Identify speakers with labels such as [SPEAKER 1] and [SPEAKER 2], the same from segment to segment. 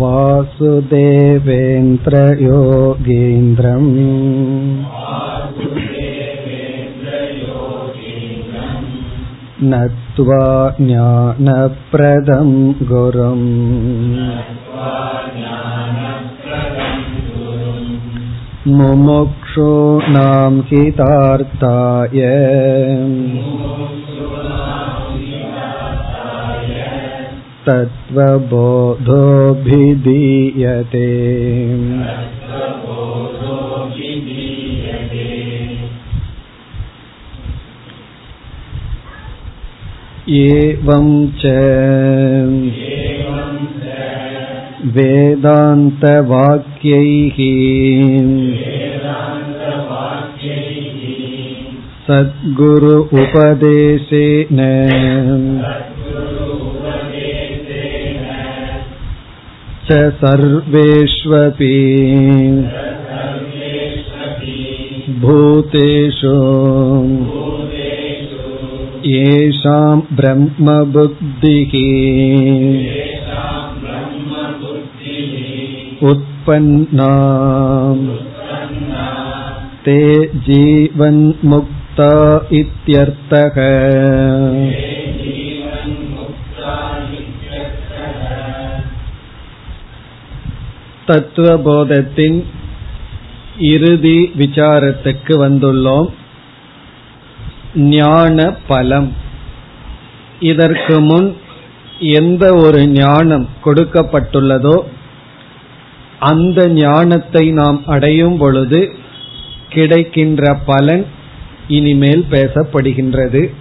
[SPEAKER 1] वासुदेवेन्द्रयोगीन्द्रम् नत्वा ज्ञानप्रदं गुरुम् मुमुक्षूणां हितार्थाय तत्त्वबोधोऽभिधीयते एवं च वेदान्तवाक्यैः सद्गुरु उपदेशेन च सर्वेष्वपि भूतेषु येषां ब्रह्मबुद्धिः उत्पन्ना ते जीवन्मुक्ता इत्यर्थः தத்துவபோதத்தின் இறுதி விசாரத்துக்கு வந்துள்ளோம். ஞான பலம். இதற்கு முன் எந்த ஒரு ஞானம் கொடுக்கப்பட்டுள்ளதோ அந்த ஞானத்தை நாம் அடையும் பொழுது கிடைக்கின்ற பலன் இனிமேல் பேசப்படுகின்றது.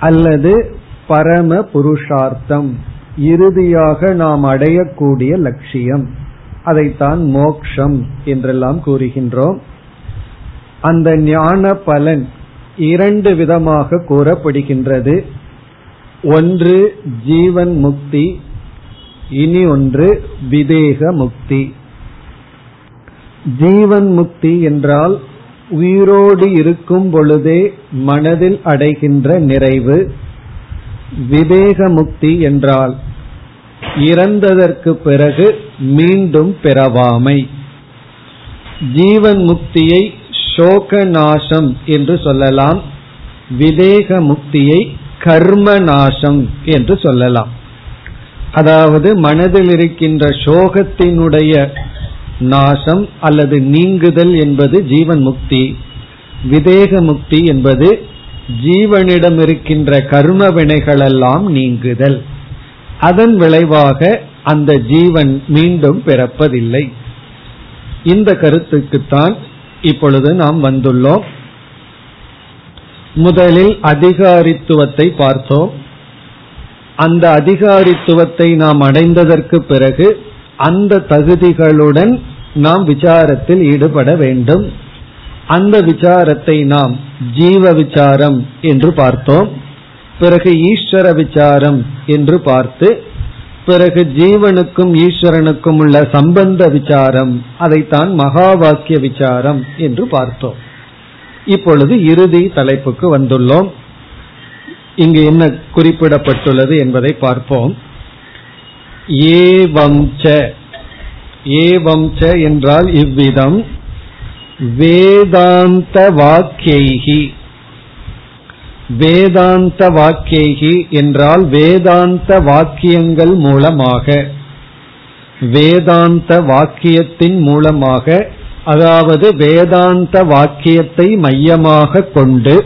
[SPEAKER 1] அல்லது பரம புருஷார்த்தம். இறுதியாக நாம் அடையக்கூடிய லட்சியம். அதைத்தான் மோக்ஷம் என்றெல்லாம் கூறுகின்றோம். அந்த ஞான பலன் இரண்டு விதமாக கூறப்படுகின்றது. ஒன்று ஜீவன் முக்தி இனி ஒன்று விதேக முக்தி. ஜீவன் முக்தி என்றால் உயிரோடு இருக்கும் பொழுதே மனதில் அடைகின்ற நிறைவு. விதேக முக்தி என்றால் இறந்ததற்கு பிறகு மீண்டும் பிறவாமை. ஜீவன் முக்தியை சோக நாசம் என்று சொல்லலாம். விதேக முக்தியை கர்ம நாசம் என்று சொல்லலாம். அதாவது மனதில் இருக்கின்ற சோகத்தினுடைய நாசம் அல்லது நீங்குதல் என்பது ஜீவன் முக்தி விதேக முக்தி என்பது ஜீவனிடம் இருக்கின்ற கர்ம வினைகளெல்லாம் நீங்குதல். அதன் விளைவாக அந்த ஜீவன் மீண்டும் பிறப்பதில்லை. இந்த கருத்துக்குத்தான் இப்பொழுது நாம் வந்துள்ளோம். முதலில் அதிகாரித்துவத்தை பார்த்தோம். அந்த அதிகாரித்துவத்தை நாம் அடைந்ததற்கு பிறகு அந்த தகுதிகளுடன் நாம் விசாரத்தில் ஈடுபட வேண்டும். அந்த விசாரத்தை நாம் ஜீவ விசாரம் என்று பார்த்தோம். பிறகு ஈஸ்வர விசாரம் என்று பார்த்து பிறகு ஜீவனுக்கும் ஈஸ்வரனுக்கும் உள்ள சம்பந்த விசாரம் அதைத்தான் மகா வாக்கிய விசாரம் என்று பார்த்தோம். இப்பொழுது இறுதி தலைப்புக்கு வந்துள்ளோம். இங்கு என்ன குறிப்பிடப்பட்டுள்ளது என்பதை பார்ப்போம். ஏவம் ச ஏவம் என்றால் இவ்விதம். வேதாந்த வாக்கியைகி வேதாந்த வாக்கியைகி என்றால் வேதாந்த வாக்கியங்கள் மூலமாக. வேதாந்த வாக்கியத்தின் மூலமாக அதாவது வேதாந்த வாக்கியத்தை மையமாக கொண்டு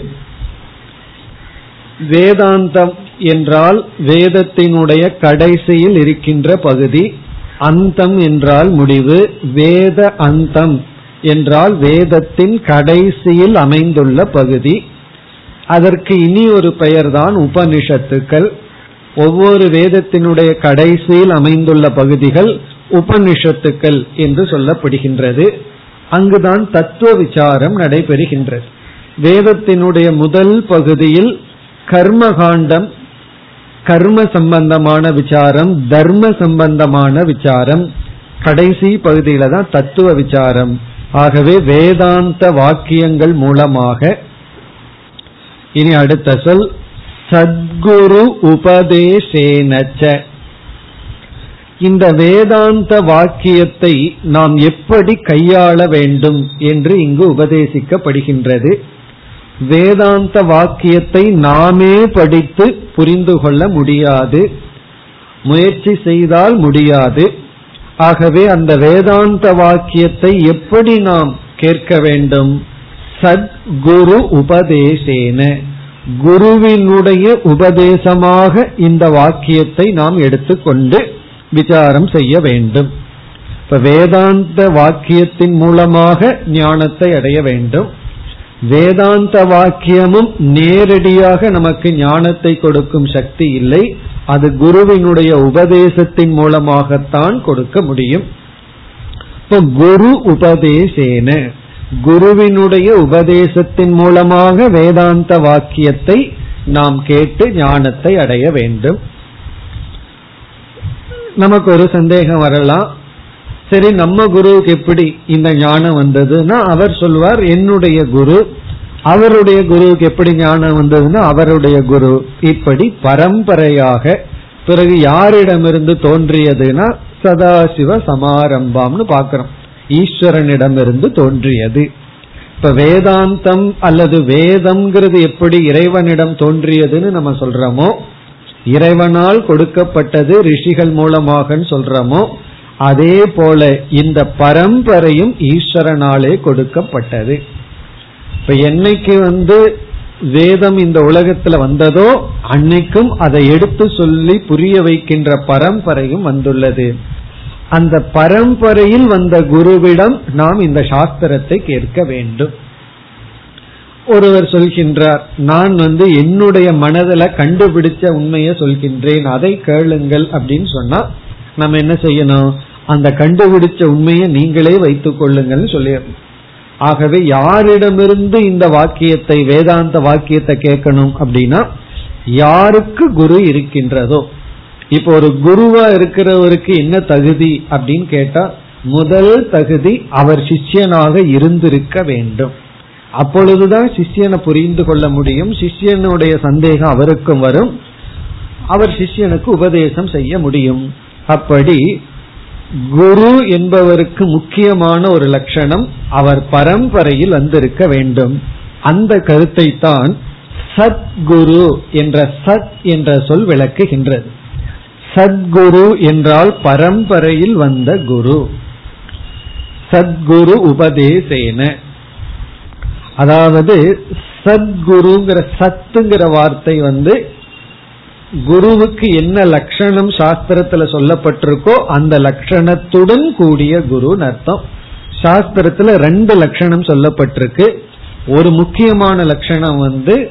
[SPEAKER 1] வேதாந்தம் என்றால் வேதத்தினுடைய கடைசியில் இருக்கின்ற பகுதி அந்தம் என்றால் முடிவு வேத அந்தம். என்றால் வேதத்தின் கடைசியில் அமைந்துள்ள பகுதி. அதற்கு இனி ஒரு பெயர்தான் உபனிஷத்துக்கள். ஒவ்வொரு வேதத்தினுடைய கடைசியில் அமைந்துள்ள பகுதிகள் உபனிஷத்துக்கள் என்று சொல்லப்படுகின்றது. அங்குதான் தத்துவ விசாரம் நடைபெறுகின்றது. வேதத்தினுடைய முதல் பகுதியில் கர்மகாண்டம் கர்ம சம்பந்தமான விசாரம் தர்ம சம்பந்தமான விசாரம். கடைசி பகுதியில தான் தத்துவ விசாரம். ஆகவே வேதாந்த வாக்கியங்கள் மூலமாக இனி அடுத்த சொல் சத்குரு உபதேசேனச்ச. இந்த வேதாந்த வாக்கியத்தை நாம் எப்படி கையாள வேண்டும் என்று இங்கு உபதேசிக்கப்படுகின்றது. வேதாந்த வாக்கியத்தை நாமே படித்து புரிந்து கொள்ள முடியாது. முயற்சி செய்தால் முடியாது. ஆகவே அந்த வேதாந்த வாக்கியத்தை எப்படி நாம் கேட்க வேண்டும்? சத்குரு உபதேசேன. குருவினுடைய உபதேசமாக இந்த வாக்கியத்தை நாம் எடுத்துக்கொண்டு விசாரம் செய்ய வேண்டும். இப்ப வேதாந்த வாக்கியத்தின் மூலமாக ஞானத்தை அடைய வேண்டும். வேதாந்த வாக்கியமும் நேரடியாக நமக்கு ஞானத்தை கொடுக்கும் சக்தி இல்லை. அது குருவினுடைய உபதேசத்தின் மூலமாகத்தான் கொடுக்க முடியும். இப்போ குரு உபதேசேன. குருவினுடைய உபதேசத்தின் மூலமாக வேதாந்த வாக்கியத்தை நாம் கேட்டு ஞானத்தை அடைய வேண்டும். நமக்கு ஒரு சந்தேகம் வரலாம். சரி நம்ம குருவுக்கு எப்படி இந்த ஞானம் வந்ததுன்னா அவர் சொல்வார் என்னுடைய குரு அவருடைய குருவுக்கு எப்படி ஞானம் வந்ததுன்னா அவருடைய குரு இப்படி பரம்பரையாக பிறகு யாரிடமிருந்து தோன்றியதுன்னா சதாசிவ சமாரம்பம்னு பாக்கிறோம் ஈஸ்வரனிடமிருந்து தோன்றியது. இப்ப வேதாந்தம் அல்லது வேதம்ங்கிறது எப்படி இறைவனிடம் தோன்றியதுன்னு நம்ம சொல்றோமோ இறைவனால் கொடுக்கப்பட்டது ரிஷிகள் மூலமாக சொல்றோமோ அதே போல இந்த பரம்பரையும் ஈஸ்வரனாலே கொடுக்கப்பட்டது. இப்ப என்னைக்கு வந்து வேதம் இந்த உலகத்துல வந்ததோ அன்னைக்கும் அதை எடுத்து சொல்லி புரிய வைக்கின்ற பரம்பரையும் வந்துள்ளது. அந்த பரம்பரையில் வந்த குருவிடம் நாம் இந்த சாஸ்திரத்தை கேட்க வேண்டும். ஒருவர் சொல்கின்றார் நான் வந்து என்னுடைய மனதில் கண்டுபிடிச்ச உண்மையை சொல்கின்றேன் அதை கேளுங்கள் அப்படின்னு சொன்னா நம்ம என்ன செய்யணும்? அந்த கண்டுபிடிச்ச உண்மையை நீங்களே வைத்துக் கொள்ளுங்கள் சொல்லிடணும். ஆகவே யாரிடமிருந்து இந்த வாக்கியத்தை வேதாந்த வாக்கியத்தை கேட்கணும் அப்படின்னா யாருக்கு குரு இருக்கின்றதோ? இப்போ ஒரு குருவா இருக்கிறவருக்கு என்ன தகுதி அப்படின்னு கேட்டா முதல் தகுதி அவர் சிஷ்யனாக இருந்திருக்க வேண்டும். அப்பொழுதுதான் சிஷ்யனை புரிந்து கொள்ள முடியும். சிஷ்யனுடைய சந்தேகம் அவருக்கும் வரும். அவர் சிஷ்யனுக்கு உபதேசம் செய்ய முடியும். அப்படி குரு என்பவருக்கு முக்கியமான ஒரு லட்சணம் அவர் பரம்பரையில் வந்திருக்க வேண்டும். அந்த கருத்தை தான் சத்குரு என்ற சத் என்ற சொல் விளக்குகின்றது. சத்குரு என்றால் பரம்பரையில் வந்த குரு. சத்குரு உபதேசேன. அதாவது சத்குருங்கிற சத்துங்கிற வார்த்தை வந்து குருவுக்கு என்ன லட்சணம் சாஸ்திரத்துல சொல்லப்பட்டிருக்கோ அந்த லட்சணத்துடன் கூடிய குரு அர்த்தம். சாஸ்திரத்துல ரெண்டு லட்சணம் சொல்லப்பட்டிருக்கு. ஒரு முக்கியமான லட்சணம் வந்து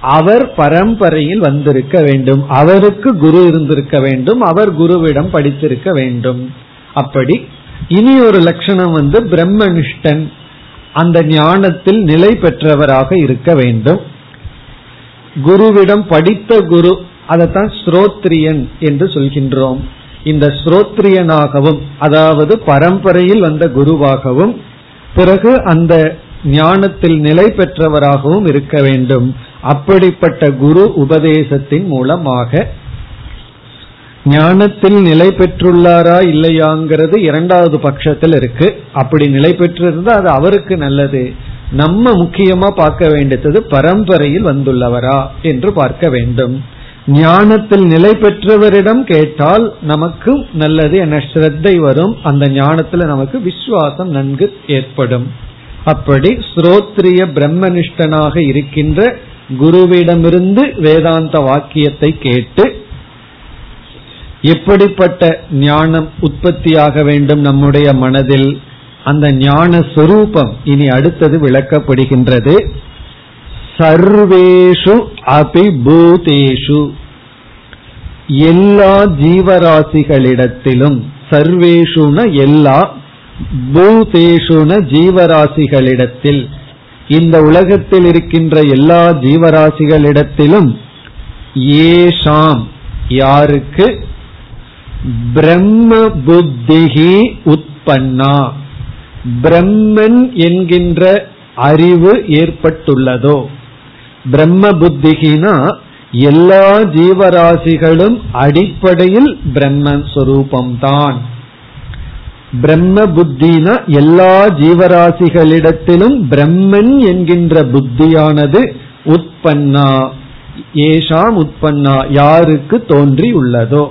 [SPEAKER 1] அவர் பரம்பரையில் வந்திருக்க வேண்டும். அவருக்கு குரு இருந்திருக்க வேண்டும். அவர் குருவிடம் படித்திருக்க வேண்டும். அப்படி இனி ஒரு லட்சணம் வந்து பிரம்மனிஷ்டன் அந்த ஞானத்தில் நிலை பெற்றவராக இருக்க வேண்டும். குருவிடம் படித்த குரு அதைத்தான் ஸ்ரோத்ரியன் என்று சொல்கின்றோம். இந்த ஸ்ரோத்ரியனாகவும் அதாவது பரம்பரையில் வந்த குருவாகவும் பிறகு அந்த ஞானத்தில் நிலை பெற்றவராகவும் இருக்க வேண்டும். அப்படிப்பட்ட குரு உபதேசத்தின் மூலமாக. ஞானத்தில் நிலை பெற்றுள்ளாரா இல்லையாங்கிறது இரண்டாவது பட்சத்தில் இருக்கு. அப்படி நிலை பெற்றிருந்தா அது அவருக்கு நல்லது. நம்ம முக்கியமா பார்க்க வேண்டியது பரம்பரையில் வந்துள்ளவரா என்று பார்க்க வேண்டும். ஞானத்தில் நிலை பெற்றவரிடம் கேட்டால் நமக்கு நல்லது என ஸ்ரத்தை வரும். அந்த ஞானத்துல நமக்கு விசுவாசம் நன்கு ஏற்படும். அப்படி ஸ்ரோத்ரிய பிரம்மனிஷ்டனாக இருக்கின்ற குருவிடமிருந்து வேதாந்த வாக்கியத்தை கேட்டு எப்படிப்பட்ட ஞானம் உற்பத்தியாக வேண்டும் நம்முடைய மனதில்? அந்த ஞான சொரூபம் இனி அடுத்தது விளக்கப்படுகின்றது. சர்வேஷு அபிபூதேஷு. எல்லா ஜீவராசிகளிடத்திலும் சர்வேஷுன எல்லா பூதேஷுன ஜீவராசிகளிடத்தில் இந்த உலகத்தில் இருக்கின்ற எல்லா ஜீவராசிகளிடத்திலும் ஏஷாம் யாருக்கு? பிரம்ம புத்திகி உற்பன்னா பிரம்மன் என்கின்ற அறிவு ஏற்பட்டுள்ளதோ? பிரம்ம புத்திகினா எல்லா ஜீவராசிகளும் அடிப்படையில் பிரம்ம சொரூபம்தான் பிரம்ம புத்தினா எல்லா ஜீவராசிகளிடத்திலும் பிரம்மன் என்கின்ற புத்தியானது உற்பன்னா ஏஷாம் உற்பன்னா யாருக்கு தோன்றி உள்ளதோ.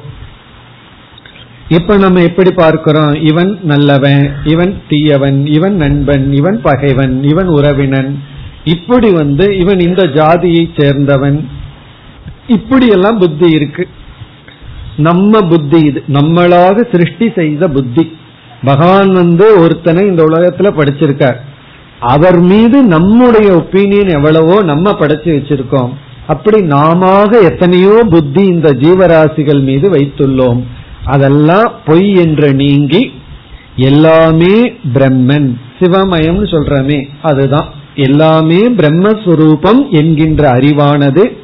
[SPEAKER 1] இப்ப நம்ம எப்படி பார்க்கிறோம்? இவன் நல்லவன் இவன் தீயவன் இவன் நண்பன் இவன் பகைவன் இவன் உறவினன் இப்படி வந்து இவன் இந்த ஜாதியை சேர்ந்தவன். இப்படி எல்லாம் புத்தி இருக்கு. நம்ம புத்தி இது. நம்மளாக சிருஷ்டி செய்த புத்தி. பகவான் வந்து ஒருத்தனை இந்த உலகத்துல படிச்சிருக்கார். அவர் மீது நம்முடைய ஒப்பீனியன் எவ்வளவோ நம்ம படைச்சு வச்சிருக்கோம். அப்படி நாம எத்தனையோ புத்தி இந்த ஜீவராசிகள் மீது வைத்துள்ளோம். அதெல்லாம் பொய் என்று நீங்கி எல்லாமே பிரம்மன். சிவமயம்னு சொல்றமே அதுதான். எல்லாமே பிரம்மஸ்வரூபம் என்கின்ற அறிவானது.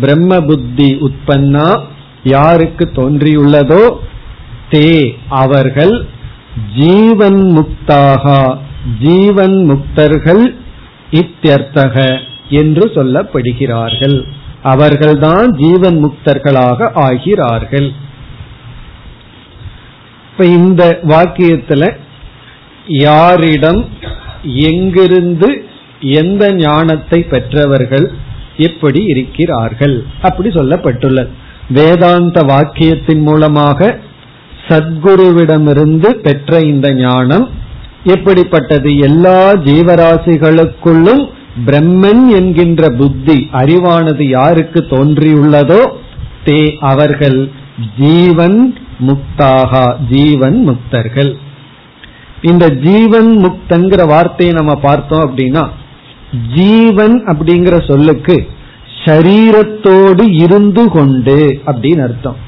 [SPEAKER 1] பிரம்ம புத்தி உற்பன்னா யாருக்கு தோன்றியுள்ளதோ தே அவர்கள் ஜீவன் முக்தாக ஜீவன் முக்தர்கள் இத்தியர்த்தக என்று சொல்லப்படுகிறார்கள். அவர்கள்தான் ஜீவன் முக்தர்களாக ஆகிறார்கள். இப்ப இந்த வாக்கியத்துல யாரிடம் எங்கிருந்து எந்த ஞானத்தை பெற்றவர்கள் எப்படி இருக்கிறார்கள்? அப்படி சொல்லப்பட்டுள்ளது. வேதாந்த வாக்கியத்தின் மூலமாக சத்குருவிடமிருந்து பெற்ற இந்த ஞானம் எப்படிப்பட்டது? எல்லா ஜீவராசிகளுக்குள்ளும் பிரம்மன் என்கின்ற புத்தி அறிவானது யாருக்கு தோன்றியுள்ளதோ தே அவர்கள் ஜீவன் முக்தாகா ஜீவன் முக்தர்கள். இந்த ஜீவன் முக்தங்கிற வார்த்தையை நம்ம பார்த்தோம் அப்படின்னா ஜீவன் அப்படிங்கிற சொல்லுக்கு ஷரீரத்தோடு இருந்து கொண்டு அப்படின்னு அர்த்தம்.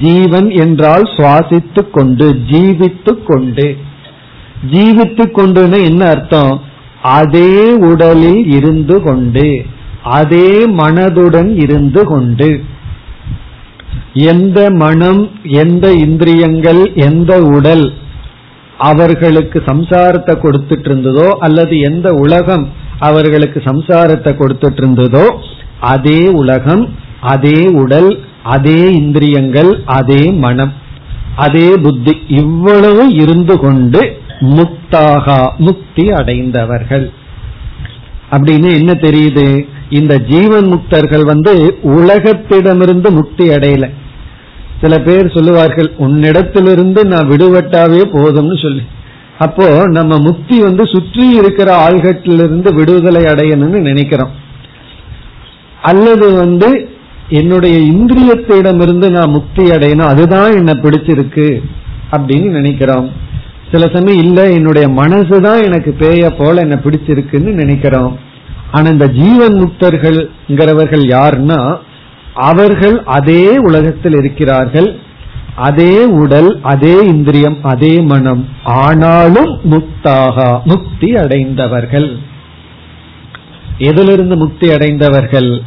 [SPEAKER 1] ஜீவன் என்றால் சுவாசித்து கொண்டு ஜீவித்து கொண்டு. ஜீவித்து கொண்டுன்னு என்ன அர்த்தம்? அதே உடலில் இருந்து கொண்டு அதே மனதுடன் இருந்து கொண்டு. எந்த மனம் எந்த இந்திரியங்கள் எந்த உடல் அவர்களுக்கு சம்சாரத்தை கொடுத்துட்டு இருந்ததோ அல்லது எந்த உலகம் அவர்களுக்கு சம்சாரத்தை கொடுத்துட்டு இருந்ததோ அதே உலகம் அதே உடல் அதே இந்திரியங்கள் அதே மனம் அதே புத்தி இவ்வளவு இருந்து கொண்டு முக்தாக முக்தி அடைந்தவர்கள். அப்படின்னு என்ன தெரியுது? இந்த ஜீவன் முக்தர்கள் வந்து உலகத்திடமிருந்து முக்தி அடையல. சில பேர் சொல்லுவார்கள் உன்னிடத்திலிருந்து நான் விடுபட்டாவே போதும்னு சொல்லி. அப்போ நம்ம முக்தி வந்து சுற்றி இருக்கிற ஆள்கட்டிலிருந்து விடுதலை அடையணும்னு நினைக்கிறோம். அல்லது வந்து என்னுடைய இந்திரியத்திடமிருந்து நான் முக்தி அடையணும் அதுதான் என்ன பிடிச்சிருக்கு அப்படின்னு நினைக்கிறோம். சில சமயம் இல்ல என்னுடைய மனசுதான் எனக்கு பேய போல என்ன பிடிச்சிருக்குன்னு நினைக்கிறோம். ஆனா இந்த ஜீவன் முக்தர்கள்ங்கிறவர்கள் யாருன்னா அவர்கள் அதே உலகத்தில் இருக்கிறார்கள். அதே உடல் அதே இந்திரியம் அதே மனம். ஆனாலும் முக்தாக முக்தி அடைந்தவர்கள். எதிலிருந்து முக்தி அடைந்தவர்கள்?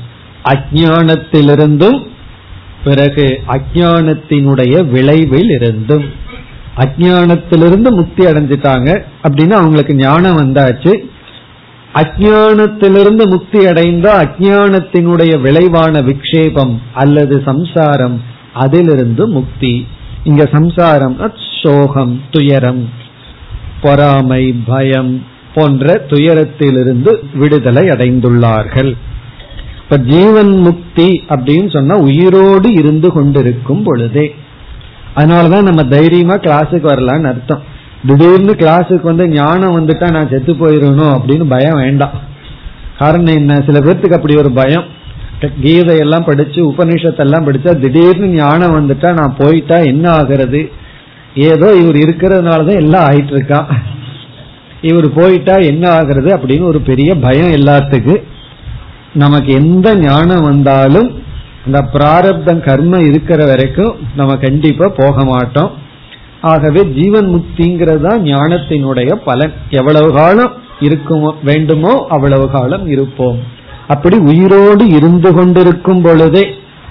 [SPEAKER 1] அஜானத்திலிருந்தும் பிறகு அஜானத்தினுடைய விளைவில் இருந்தும் அஜானத்திலிருந்து முக்தி அடைஞ்சிட்டாங்க அப்படின்னா அவங்களுக்கு ஞானம் வந்தாச்சு. அஜானத்திலிருந்து முக்தி அடைந்த அஜானத்தினுடைய விளைவான விக்ஷேபம் அல்லது சம்சாரம் அதிலிருந்து முக்தி. இங்க சம்சாரம் சோகம் துயரம். பொறாமை பயம் போன்ற துயரத்திலிருந்து விடுதலை அடைந்துள்ளார்கள். இப்ப ஜீவன் முக்தி அப்படின்னு சொன்னா உயிரோடு இருந்து கொண்டிருக்கும் பொழுதே. அதனாலதான் நம்ம தைரியமா கிளாஸுக்கு வரலான்னு அர்த்தம். திடீர்னு கிளாஸுக்கு வந்து ஞானம் வந்துட்டா நான் செத்து போயிடணும் அப்படின்னு பயம் வேண்டாம். காரணம் என்ன? சில பேர்த்துக்கு அப்படி ஒரு பயம். கீதையெல்லாம் படிச்சு உபநிஷத்தெல்லாம் படிச்சா திடீர்னு ஞானம் வந்துட்டா நான் போயிட்டா என்ன ஆகிறது? ஏதோ இவர் இருக்கிறதுனாலதான் எல்லாம் ஆயிட்டு இருக்கான் இவர் போயிட்டா என்ன ஆகிறது அப்படின்னு ஒரு பெரிய பயம் எல்லாத்துக்கு. நமக்கு எந்த ஞானம் வந்தாலும் இந்த பிராரப்தம் கர்ம இருக்கிற வரைக்கும் நம்ம கண்டிப்பா போக மாட்டோம். ஆகவே ஜீவன் முக்திங்கிறது தான் ஞானத்தினுடைய பலன். எவ்வளவு காலம் இருக்குமோ வேண்டுமோ அவ்வளவு காலம் இருப்போம். அப்படி உயிரோடு இருந்து கொண்டிருக்கும் பொழுதே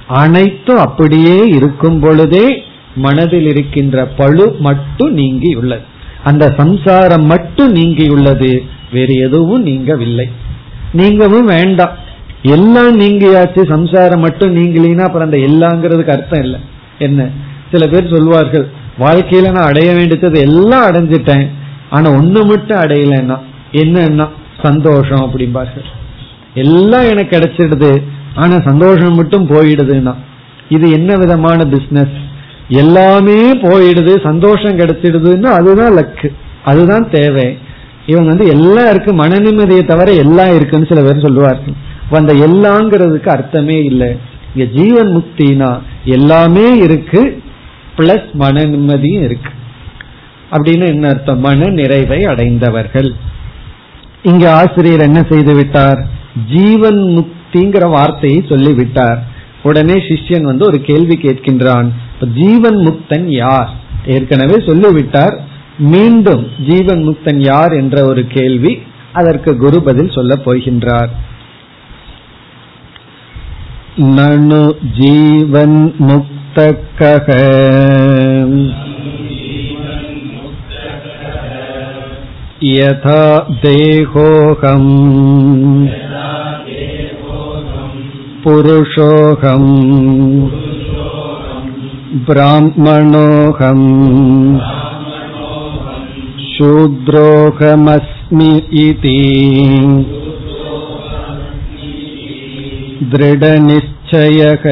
[SPEAKER 1] அனைத்தும் அப்படியே இருக்கும் பொழுதே மனதில் இருக்கின்ற பழு மட்டும் நீங்கி உள்ளது அந்த சம்சாரம் மட்டும் நீங்கியுள்ளது வேறு எதுவும் நீங்கவில்லை. நீங்கவும் வேண்டாம். எல்லாம் நீங்கியாச்சு சம்சாரம் மட்டும் நீங்களீனா அப்புறம் அந்த எல்லாங்கிறதுக்கு அர்த்தம் இல்லை. என்ன? சில பேர் சொல்வார்கள் வாழ்க்கையில நான் அடைய வேண்டியது எல்லாம் அடைஞ்சிட்டேன் ஆனா ஒண்ணு மட்டும் அடையலன்னா என்னன்னா சந்தோஷம் அப்படிம்பார்கள். எல்லாம் எனக்கு கிடைச்சிடுது. ஆனா சந்தோஷம் மட்டும் போயிடுதுன்னா. இது என்ன விதமான பிசினஸ் எல்லாமே போயிடுது சந்தோஷம் கிடைச்சிடுதுன்னா அதுதான் லக்கு அதுதான் தேவை. இவங்க வந்து எல்லாம் இருக்கு மன நிம்மதியை தவிர எல்லாம் இருக்குன்னு சில பேர் சொல்லுவார்கள். அந்த எல்லாங்கிறதுக்கு அர்த்தமே இல்லை. இங்க ஜீவன் முக்தினா எல்லாமே இருக்கு பிளஸ் மன நிம்மதியும் இருக்கு. அப்படின்னு என்ன அர்த்தம்? மன நிறைவை அடைந்தவர்கள். இங்க ஆசிரியர் என்ன செய்து விட்டார்? ஜீவன் முக்திங்கிற வார்த்தையை சொல்லிவிட்டார் உடனே சிஷ்யன் வந்து ஒரு கேள்வி கேட்கின்றான். ஜீவன் முக்தன் யார்? ஏற்கனவே சொல்லிவிட்டார் மீண்டும் ஜீவன் முக்தன் யார் என்ற ஒரு கேள்வி அதற்கு குரு பதில் சொல்ல போகின்றார். நனு ஜீவன் முக்தக यथा देहोऽहम् पुरुषोऽहम् ब्राह्मणोऽहम् शूद्रोऽहमस्मि इति दृढनिश्चयः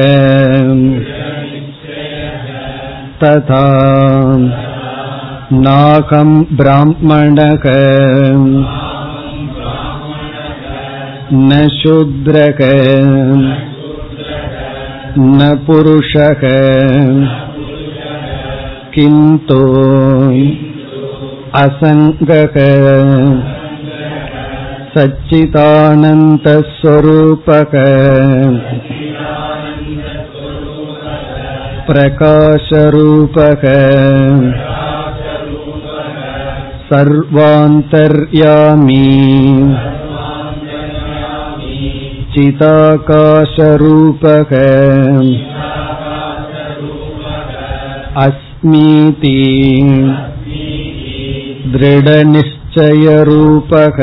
[SPEAKER 1] तथा नाहं ब्राह्मणः न शूद्रक न पुरुषः किन्तु असङ्गः सच्चिदानन्दस्वरूपक प्रकाशरूपक सर्वान्तर्यामी। चिताकाशरूपक। अस्मीति। दृढनिश्चयरूपक।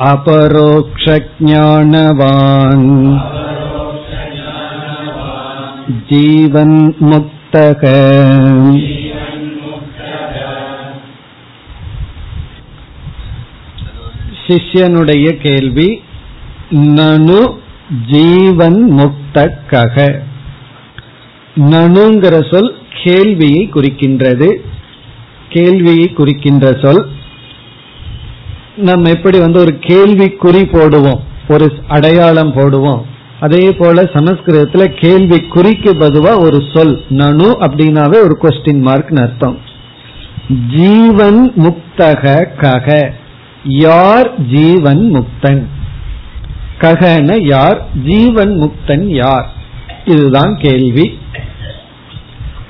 [SPEAKER 1] अपरोक्षज्ञानवान्। சிஷ்யனுடைய கேள்வி நனு ஜீவன் முக்தக்கக? நனுங்கிற சொல் கேள்வியை குறிக்கின்றது. கேள்வியை குறிக்கின்ற சொல் நம்ம எப்படி வந்து ஒரு கேள்வி குறி போடுவோம் ஒரு அடையாளம் போடுவோம். அதே போல சமஸ்கிருதத்துல கேள்வி குறிக்கு பதுவா ஒரு சொல் நனு அப்படின்னாவே ஒரு கொஸ்டின் மார்க் அர்த்தம். ஜீவன் முக்தக கக யார் ஜீவன் முக்தன்? ககன யார்? ஜீவன் முக்தன் யார்? இதுதான் கேள்வி.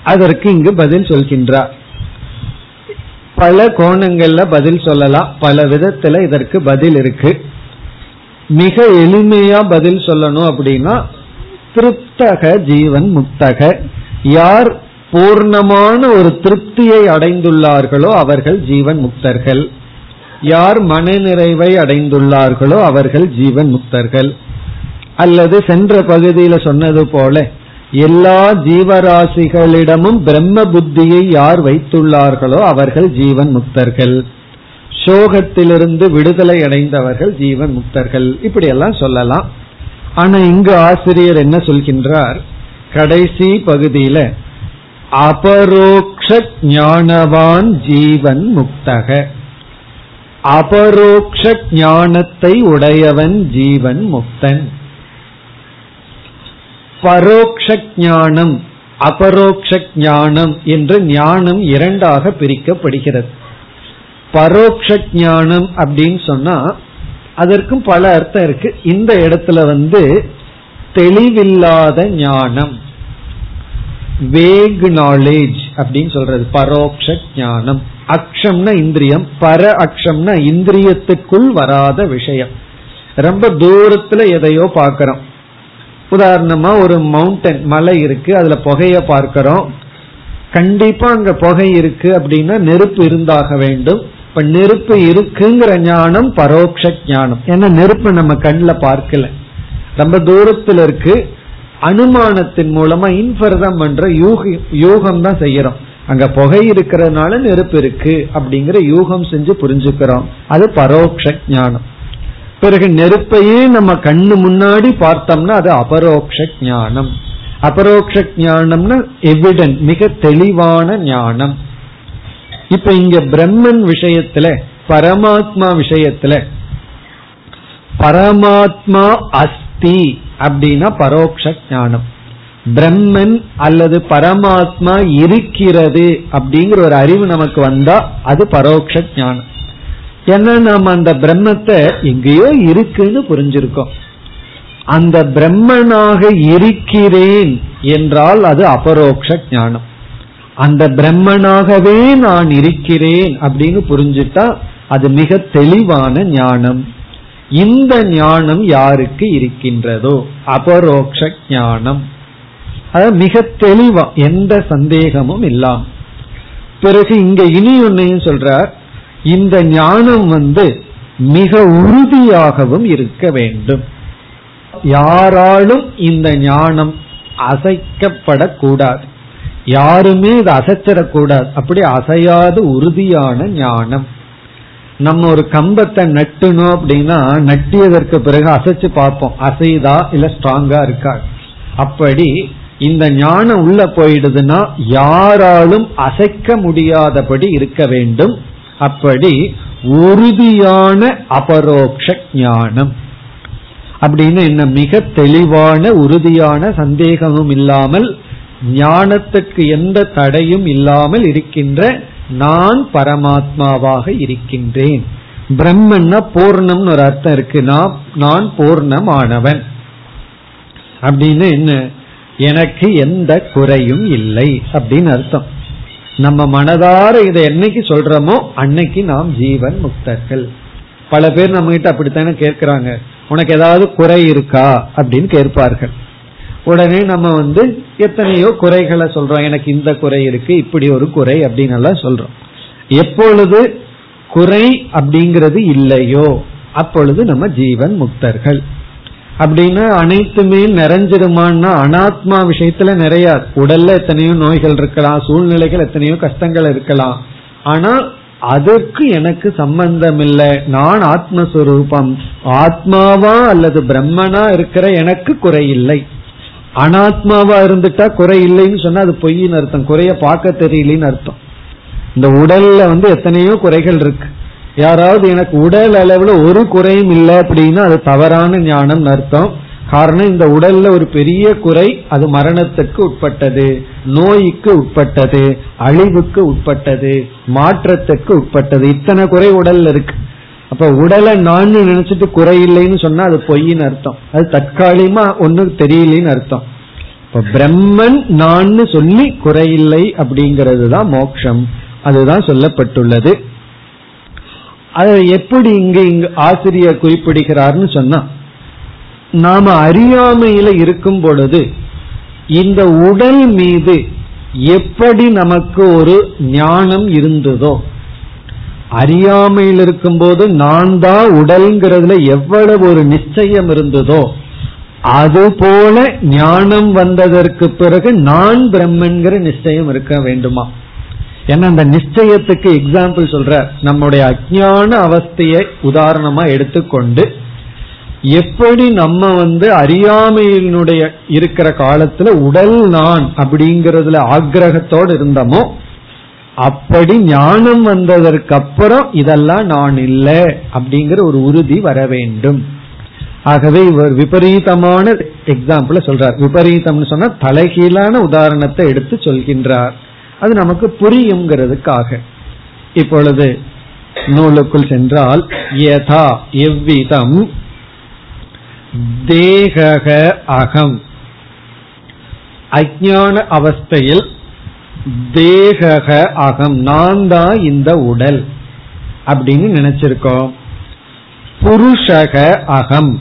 [SPEAKER 1] அதற்கு இங்கு பதில் சொல்கின்றார் பல கோணங்கள்ல பதில் சொல்லலாம். பல விதத்துல இதற்கு பதில் இருக்கு. மிக எளிமையா பதில் சொல்லணும் அப்படின்னா திருப்தக ஜீவன் முக்தக. யார் பூர்ணமான ஒரு திருப்தியை அடைந்துள்ளார்களோ அவர்கள் ஜீவன் முக்தர்கள். யார் மனநிறைவை அடைந்துள்ளார்களோ அவர்கள் ஜீவன் முக்தர்கள். அல்லது சென்ற பகுதியில சொன்னது போல எல்லா ஜீவராசிகளிடமும் பிரம்ம புத்தியை யார் வைத்துள்ளார்களோ அவர்கள் ஜீவன் முக்தர்கள். சோகத்திலிருந்து விடுதலை அடைந்தவர்கள் ஜீவன் முக்தர்கள். இப்படி எல்லாம் சொல்லலாம். ஆனா இங்கு ஆசிரியர் என்ன சொல்கின்றார்? கடைசி பகுதியில அபரோக்ஷ ஞானவான் ஜீவன் முக்தக. அபரோக்ஷ ஞானத்தை உடையவன் ஜீவன் முக்தன். பரோக்ஷ ஞானம் அபரோக்ஷ ஞானம் என்று ஞானம் இரண்டாக பிரிக்கப்படுகிறது. பரோக்ஷ ஞானம் அப்படின்னு சொன்னா அதற்கும் பல அர்த்தம் இருக்கு. இந்த இடத்துல வந்து தெளிவில்லாத ஞானம் வேக் நாலேஜ் அப்படின்னு சொல்றது பரோக்ஷ ஞானம் அக்ஷம்னா இந்திரியம் பர அக்ஷம்னா இந்திரியத்துக்குள் வராத விஷயம். ரொம்ப தூரத்துல எதையோ பார்க்கிறோம். உதாரணமா ஒரு மவுண்டன் மலை இருக்கு அதுல புகைய பார்க்கிறோம். கண்டிப்பா அங்க புகை இருக்கு அப்படின்னா நெருப்பு இருந்தாக வேண்டும். இப்ப நெருப்பு இருக்குங்கிற ஞானம் பரோட்ச ஞானம். ஏன்னா நெருப்பு நம்ம கண்ணில் பார்க்கல. ரொம்ப தூரத்துல இருக்கு. அனுமானத்தின் மூலமா இன்ஃபர்தம் பண்ற யூகம் தான் செய்யறோம். அங்க புகை இருக்கிறதுனால நெருப்பு இருக்கு அப்படிங்கிற யூகம் செஞ்சு புரிஞ்சுக்கிறோம். அது பரோட்ச ஞானம். பிறகு நெருப்பையே நம்ம கண்ணு முன்னாடி பார்த்தோம்னா அது அபரோக்ஷ ஞானம். அபரோக்ஷ ஞானம்னா எவிடன் மிக தெளிவான ஞானம். இப்ப இங்க பிரம்மன் விஷயத்துல பரமாத்மா விஷயத்துல பரமாத்மா அஸ்தி அப்படின்னா பரோட்ச ஞானம். பிரம்மன் அல்லது பரமாத்மா இருக்கிறது அப்படிங்கிற ஒரு அறிவு நமக்கு வந்தா அது பரோட்ச ஞானம். ஏன்னா நாம அந்த பிரம்மத்தை எங்கேயோ இருக்குன்னு புரிஞ்சிருக்கோம். அந்த பிரம்மனாக இருக்கிறேன் என்றால் அது அபரோக்ஷ ஞானம். அந்த பிரம்மனாகவே நான் இருக்கிறேன் அப்படின்னு புரிஞ்சுட்டா அது மிக தெளிவான ஞானம். இந்த ஞானம் யாருக்கு இருக்கின்றதோ? அபரோக்ஷ ஞானம். அதாவது மிக தெளிவா எந்த சந்தேகமும் இல்லாம பிறகு இங்க இனி ஒன்னையும் சொல்றார் இந்த ஞானம் வந்து மிக உறுதியாகவும் இருக்க வேண்டும். யாராலும் இந்த ஞானம் அசைக்கப்படக்கூடாது. யாருமே இதை அசைச்சிடக்கூடாது. அப்படி அசையாது உறுதியான ஞானம். நம்ம ஒரு கம்பத்தை நட்டுனோம் அப்படின்னா நட்டியதற்கு பிறகு அசைச்சு பார்ப்போம். அசைதா இல்ல ஸ்ட்ராங்கா இருக்கா? அப்படி இந்த ஞானம் உள்ள போயிடுதுன்னா யாராலும் அசைக்க முடியாதபடி இருக்க வேண்டும். அப்படி உறுதியான அபரோக்ஷ ஞானம். அப்படின்னு என்ன மிக தெளிவான உறுதியான சந்தேகமும் இல்லாமல் ஞானத்துக்கு எந்த தடையும் இல்லாமல் இருக்கின்ற நான் பரமாத்மாவாக இருக்கின்றேன். பிரம்மன்னா பூர்ணம்னு ஒரு அர்த்தம் இருக்கு. நான் நான் பூர்ணமானவன். அப்படின்னு என்ன எனக்கு எந்த குறையும் இல்லை அப்படின்னு அர்த்தம். நம்ம மனதார இதை என்னைக்கு சொல்றோமோ அன்னைக்கு நாம் ஜீவன் முக்தர்கள். பல பேர் நம்ம கிட்ட அப்படித்தானே கேட்கிறாங்க. உனக்கு ஏதாவது குறை இருக்கா அப்படின்னு கேட்பார்கள். உடனே நம்ம வந்து எத்தனையோ குறைகளை சொல்றோம். எனக்கு இந்த குறை இருக்கு இப்படி ஒரு குறை அப்படின்னு எல்லாம் சொல்றோம். எப்பொழுது குறை அப்படிங்கிறது இல்லையோ அப்பொழுது நம்ம ஜீவன் முக்தர்கள். அப்படின்னா அனைத்துமே நிறைஞ்சிருமான்னா அனாத்மா விஷயத்துல நிறைய உடல்ல எத்தனையோ நோய்கள் இருக்கலாம் சூழ்நிலைகள் எத்தனையோ கஷ்டங்கள் இருக்கலாம். ஆனா அதற்கு எனக்கு சம்பந்தம் இல்லை நான் ஆத்மஸ்வரூபம். ஆத்மாவா அல்லது பிரம்மனா இருக்கிற எனக்கு குறை இல்லை. அனாத்மாவா இருந்துட்டா குறை இல்லைன்னு சொன்னா அது பொய்ன்னு அர்த்தம். குறைய பார்க்க தெரியலன்னு அர்த்தம். இந்த உடல்ல வந்து எத்தனையோ குறைகள் இருக்கு. யாராவது எனக்கு உடல் அளவுல ஒரு குறையும் இல்லை அப்படின்னா அது தவறான ஞானம் அர்த்தம். காரணம் இந்த உடல்ல ஒரு பெரிய குறை அது மரணத்துக்கு உட்பட்டது நோய்க்கு உட்பட்டது அழிவுக்கு உட்பட்டது மாற்றத்துக்கு உட்பட்டது. இத்தனை குறை உடல்ல இருக்கு. அப்ப உடலை நான் நினைச்சிட்டு குறை இல்லைன்னு சொன்னா அது பொய்ன்னு அர்த்தம். அது தற்காலிகமா ஒன்னும் தெரியலன்னு அர்த்தம். இப்ப பிரம்மன் நான் சொல்லி குறையில்லை அப்படிங்கிறது தான் மோக்ஷம். அதுதான் சொல்லப்பட்டுள்ளது. அதை எப்படி இங்க இங்க ஆசிரியர் குறிப்பிடுகிறார்னு சொன்னா நாம அறியாமையில இருக்கும் பொழுது இந்த உடல் மீது எப்படி நமக்கு ஒரு ஞானம் இருந்ததோ அறியாமையில் இருக்கும்போது நான் தான் உடல்ங்கிறதுல எவ்வளவு ஒரு நிச்சயம் இருந்ததோ அதுபோல ஞானம் வந்ததற்கு பிறகு நான் பிரம்மன்கிற நிச்சயம் இருக்க வேண்டுமா? ஏன்னா அந்த நிச்சயத்துக்கு எக்ஸாம்பிள் சொல்ற நம்முடைய அஜான அவஸ்தையை உதாரணமா எடுத்துக்கொண்டு எப்படி நம்ம வந்து அறியாமையினுடைய இருக்கிற காலத்துல உடல் நான் அப்படிங்கறதுல ஆக்ரகத்தோடு இருந்தோமோ அப்படி ஞானம் வந்ததற்கு அப்புறம் இதெல்லாம் நான் இல்லை அப்படிங்கிற ஒரு உறுதி வர வேண்டும். ஆகவே இவர் விபரீதமான எக்ஸாம்பிள் சொல்றார். விபரீதம்னு சொன்னா தலைகீழான உதாரணத்தை எடுத்து சொல்கின்றார். அது நமக்கு புரியுங்கிறதுக்காக இப்பொழுது நூலுக்குள் சென்றால் யதா எவ்விதம் தேகக அகம். அஜான அவஸ்தையில் தேகக அகம் நான் தான் இந்த உடல் அப்படின்னு நினைச்சிருக்கோம். புருஷக அகம்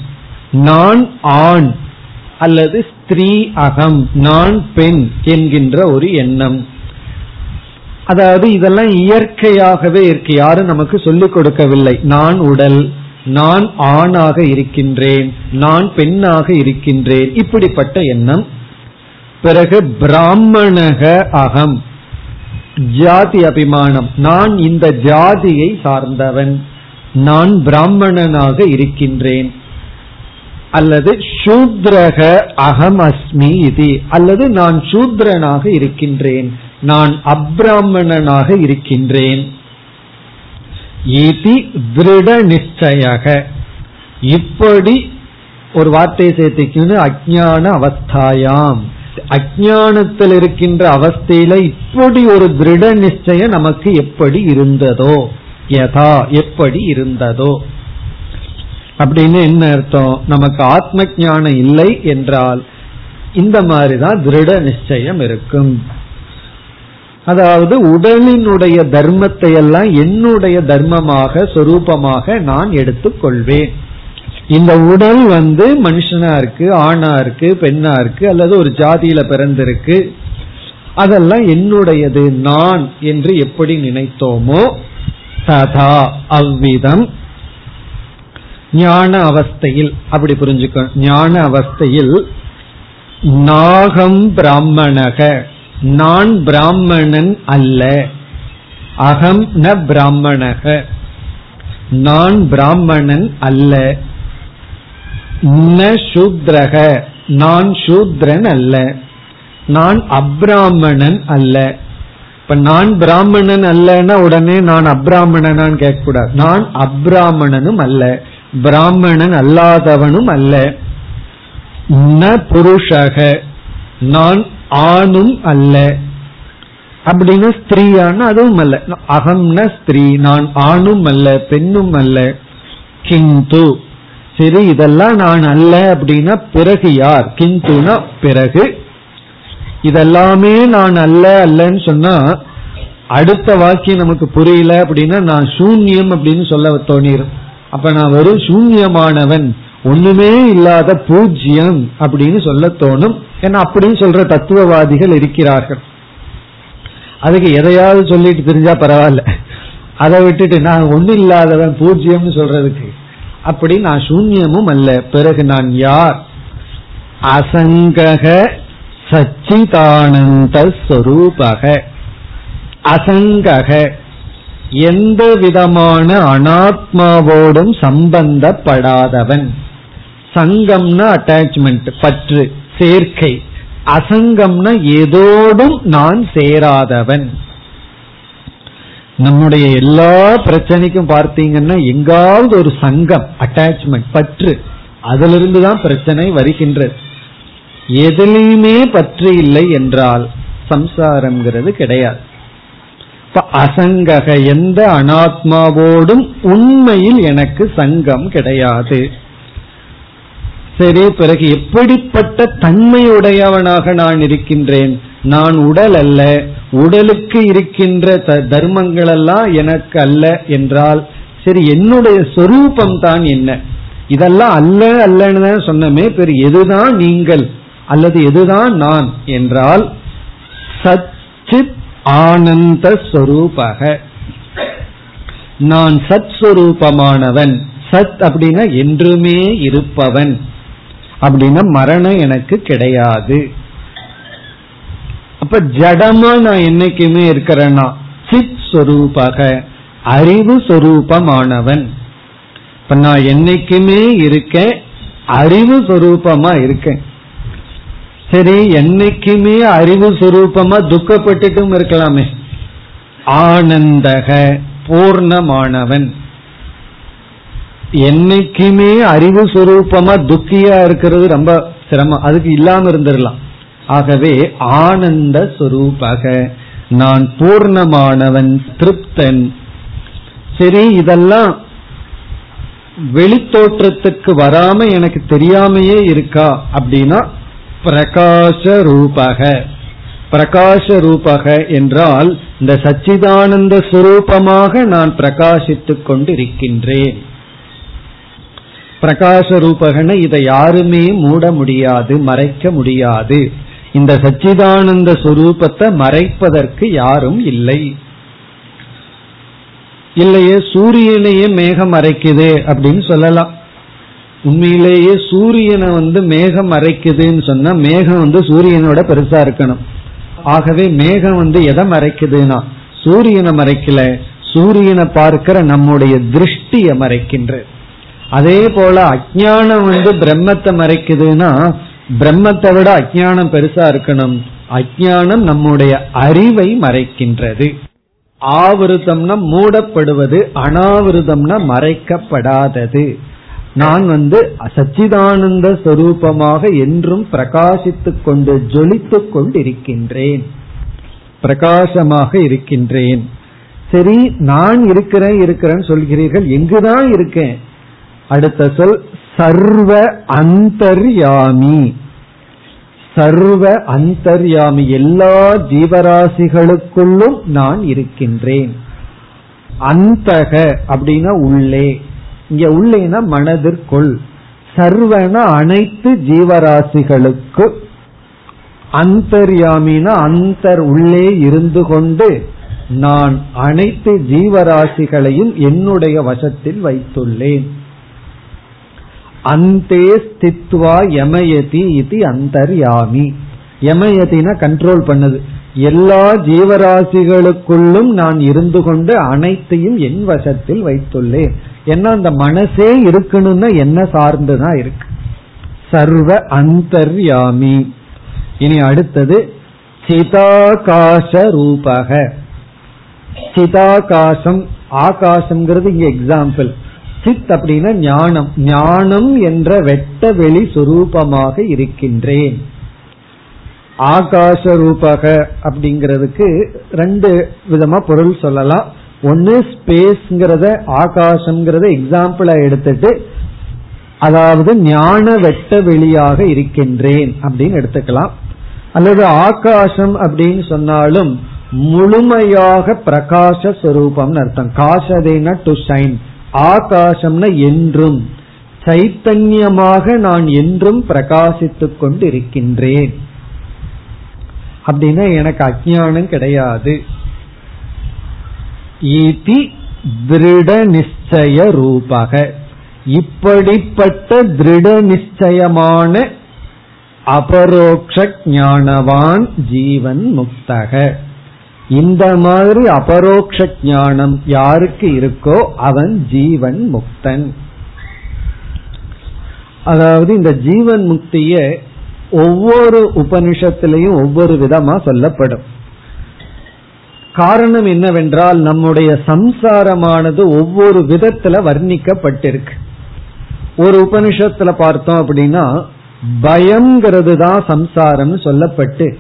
[SPEAKER 1] நான் ஆண் அல்லது ஸ்திரீ அகம் நான் பெண் என்கின்ற ஒரு எண்ணம். அதாவது இதெல்லாம் இயற்கையாகவே இருக்கு. யாரும் நமக்கு சொல்லிக் கொடுக்கவில்லை. நான் உடல் நான் ஆணாக இருக்கின்றேன் நான் பெண்ணாக இருக்கின்றேன். இப்படிப்பட்ட எண்ணம். பிறகு பிராமணக அகம். ஜாதி அபிமானம். நான் இந்த ஜாதியை சார்ந்தவன். நான் பிராமணனாக இருக்கின்றேன். அல்லது சூத்ரக அகம் அஸ்மி இது. அல்லது நான் சூத்ரனாக இருக்கின்றேன். நான் அப்ராமணனாக இருக்கின்றேன். திருட நிச்சயக. இப்படி ஒரு வார்த்தையை சேர்த்துக்கணும் அஜான அவஸ்தாயாம். அஜானத்தில் இருக்கின்ற அவஸ்தையில இப்படி ஒரு திருட நிச்சயம் நமக்கு எப்படி இருந்ததோ யதா எப்படி இருந்ததோ. அப்படின்னு என்ன அர்த்தம்? நமக்கு ஆத்ம ஞானம் இல்லை என்றால் இந்த மாதிரிதான் திருட நிச்சயம் இருக்கும். அதாவது உடலினுடைய தர்மத்தை எல்லாம் என்னுடைய தர்மமாக சொரூபமாக நான் எடுத்துக்கொள்வேன். இந்த உடல் வந்து மனுஷனா இருக்கு ஆணா இருக்கு பெண்ணா இருக்கு அல்லது ஒரு ஜாதியில பிறந்திருக்கு அதெல்லாம் என்னுடையது நான் என்று எப்படி நினைத்தோமோ ததா அவ்விதம். ஞான அவஸ்தையில் அப்படி புரிஞ்சுக்க ஞான அவஸ்தையில் நாகம் பிராமணக. நான் பிராமணன் அல்ல. அகம் ந பிராமணக. நான் பிராமணன் அல்ல. ந சூத்ரக. நான் சூத்ரன் அல்ல. நான் அப்ராமணன் அல்ல. இப்ப நான் பிராமணன் அல்லன்னா உடனே நான் அப்ராமணனான்னு கேட்கக்கூடாது. நான் அப்ராமணனும் அல்ல. பிராமணன் அல்லாதவனும் அல்ல. ந புருஷக. நான் ஆணும் அல்ல. அப்படின்னு ஸ்திரீயான அதுவும் அல்ல. அகம்ன ஸ்திரீ நான் ஆணும் அல்ல பெண்ணும் அல்ல. கிந்து. சரி இதெல்லாம் நான் அல்ல அப்படின்னா பிறகு யார்? கிந்துனா பிறகு. இதெல்லாமே நான் அல்ல அல்லன்னு சொன்னா அடுத்த வாக்கியம் நமக்கு புரியல அப்படின்னா நான் சூன்யம் அப்படின்னு சொல்ல தோணிரும். அப்ப நான் வெறும் சூன்யமானவன். ஒண்ணுமே இல்லாத பூஜ்யம் அப்படின்னு சொல்ல தோணும். ஏன்னா அப்படின்னு சொல்ற தத்துவவாதிகள் இருக்கிறார்கள். அதுக்கு எதையாவது சொல்லிட்டு தெரிஞ்சா பரவாயில்ல. அதை விட்டுட்டு நான் ஒண்ணு இல்லாதவன் பூஜ்யம்னு சொல்றதுக்கு. அப்படி நான் சூன்யமும் அல்ல. பிறகு நான் யார்? அசங்கக சச்சிதானந்த ஸ்வரூபக. அசங்கக எந்த விதமான அனாத்மாவோடும் சம்பந்தப்படாதவன். சங்கம்னா அட்டாச்மெண்ட் பற்று சேர்க்கை. அசங்கம்னா ஏதோடும் நான் சேராதவன். நம்முடைய எல்லா பிரச்சனைக்கும் பார்த்தீங்கன்னா எங்காவது ஒரு சங்கம் அட்டாச்மெண்ட் பற்று அதிலிருந்து தான் பிரச்சனை வருகின்றது. எதிலையுமே பற்று இல்லை என்றால் சம்சாரம்ங்கிறது கிடையாது. இப்ப அசங்கக எந்த அனாத்மாவோடும் உண்மையில் எனக்கு சங்கம் கிடையாது. சரி பிறகு எப்படிப்பட்ட தன்மையுடையவனாக நான் இருக்கின்றேன்? நான் உடல் அல்ல. உடலுக்கு இருக்கின்ற தர்மங்கள் எல்லாம் எனக்கு அல்ல என்றால் சரி என்னுடைய சொரூபம் தான் என்ன? இதெல்லாம் அல்ல அல்லன்னு தான் சொன்னமே பெரு எதுதான் நீங்கள் அல்லது எதுதான் நான் என்றால் சச்சித் ஆனந்த ஸ்வரூபக நான் சத் சுரூபமானவன் சத் அப்படின்னா என்றுமே இருப்பவன். அப்படின்னா மரணம் எனக்கு கிடையாது. அப்ப ஜடமா நான் என்னைக்குமே இருக்கிறேன்னா சித் சொரூபாக அறிவு சொரூபமானவன். இப்ப நான் என்னைக்குமே இருக்கேன் அறிவு சொரூபமா இருக்கேன். சரி என்னைக்குமே அறிவு சுரூபமா துக்கப்பட்டுட்டும் இருக்கலாமே. ஆனந்தக பூர்ணமானவன். என்னைக்குமே அறிவு சுரூபமா துக்கியா இருக்கிறது ரொம்ப சிரமம். அதுக்கு இல்லாம இருந்துடலாம். ஆகவே ஆனந்த சுரூபக. நான் பூர்ணமானவன் திருப்தன். சரி இதெல்லாம் வெளித்தோற்றத்துக்கு வராம எனக்கு தெரியாமையே இருக்கா அப்படின்னா பிரகாச ரூபக. பிரகாச ரூபக என்றால் இந்த சச்சிதானந்த சுரூபமாக நான் பிரகாசித்துக் கொண்டிருக்கின்றேன். பிரகாச ரூபகன இதை யாருமே மூட முடியாது மறைக்க முடியாது. இந்த சச்சிதானந்த சுரூபத்தை மறைப்பதற்கு யாரும் இல்லை. இல்லையே சூரியனையே மேகம் மறைக்குது அப்படின்னு சொல்லலாம். உண்மையிலேயே சூரியனை வந்து மேகம் மறைக்குதுன்னு சொன்னா மேகம் வந்து சூரியனோட பெருசா இருக்கணும். ஆகவே மேகம் வந்து எதை மறைக்குதுன்னா சூரியனை மறைக்கல. சூரியனை பார்க்கிற நம்முடைய திருஷ்டியை மறைக்கின்ற அதே போல அஜானம் வந்து பிரம்மத்தை மறைக்குதுன்னா பிரம்மத்தை விட அஜானம் பெருசா இருக்கணும். அஜானம் நம்முடைய அறிவை மறைக்கின்றது. ஆவிருதம்னா மூடப்படுவது அனாவிருதம்னா மறைக்கப்படாதது. நான் வந்து சச்சிதானந்த ஸ்வரூபமாக என்றும் பிரகாசித்துக் கொண்டு ஜொலித்துக் கொண்டிருக்கின்றேன். பிரகாசமாக இருக்கின்றேன். சரி நான் இருக்கிறேன் இருக்கிறேன்னு சொல்கிறீர்கள் எங்குதான் இருக்கேன்? அடுத்த சொல் சர்வ அந்தர்யாமி. சர்வ அந்தர்யாமி எல்லா ஜீவராசிகளுக்குள்ளும் நான் இருக்கின்றேன். அந்தக அப்படின்னா உள்ளே. இங்க உள்ளேனா மனதிற்குள். சர்வன அனைத்து ஜீவராசிகளுக்கு. அந்தர்யாமினா அந்தர் உள்ளே இருந்து கொண்டு நான் அனைத்து ஜீவராசிகளையும் என்னுடைய வசத்தில் வைத்துள்ளேன். அந்தே ஸ்தித்வா யமயதி இது அந்தர்யாமி. யமயதினா கண்ட்ரோல் பண்ணுது. எல்லா ஜீவராசிகளுக்குள்ளும் நான் இருந்து கொண்டு அனைத்தையும் என் வசத்தில் வைத்துள்ளேன். ஏன்னா அந்த மனசே இருக்கணும்னா என்ன சார்ந்துதான் இருக்கு. சர்வ அந்தர்யாமி. இனி அடுத்தது சிதாகாச ரூபக சிதாகாசம் ஆகாசம்ங்கிறது இங்க எக்ஸாம்பிள் சித் அப்படின்னா ஞானம். ஞானம் என்ற வெட்ட வெளி சுரூபமாக இருக்கின்றேன். ஆகாச ரூபக அப்படிங்கிறதுக்கு ரெண்டு விதமா பொருள் சொல்லலாம். ஒன்னு ஸ்பேஸ்ங்கிறத ஆகாசம்ங்கிறத எக்ஸாம்பிளா எடுத்துட்டு அதாவது ஞான வெட்ட வெளியாக இருக்கின்றேன் அப்படின்னு எடுத்துக்கலாம். அல்லது ஆகாசம் அப்படின்னு சொன்னாலும் முழுமையாக பிரகாச ஸ்வரூபம்னு அர்த்தம். காசதேனா டு ஷைன் ஆகாசம்னா என்றும் சைத்தன்யமாக நான் என்றும் பிரகாசித்துக் கொண்டு இருக்கின்றேன் அப்படின்னா எனக்கு அஜானம் கிடையாது. திருட நிச்சய ரூபக. இப்படிப்பட்ட திருட நிச்சயமான அபரோக்ஷ ஞானவான் ஜீவன் முக்தக. இந்த மாதிரி அபரோக்ஷ ஞானம் யாருக்கு இருக்கோ அவன் ஜீவன் முக்தன். அதாவது இந்த ஜீவன் முக்திய ஒவ்வொரு உபனிஷத்திலையும் ஒவ்வொரு விதமா சொல்லப்படும். காரணம் என்னவென்றால் நம்முடைய சம்சாரமானது ஒவ்வொரு விதத்துல வர்ணிக்கப்பட்டிருக்கு. ஒரு உபனிஷத்துல பார்த்தோம் அப்படின்னா பயம்ங்கிறது தான் சம்சாரம்னு சொல்லப்பட்டு.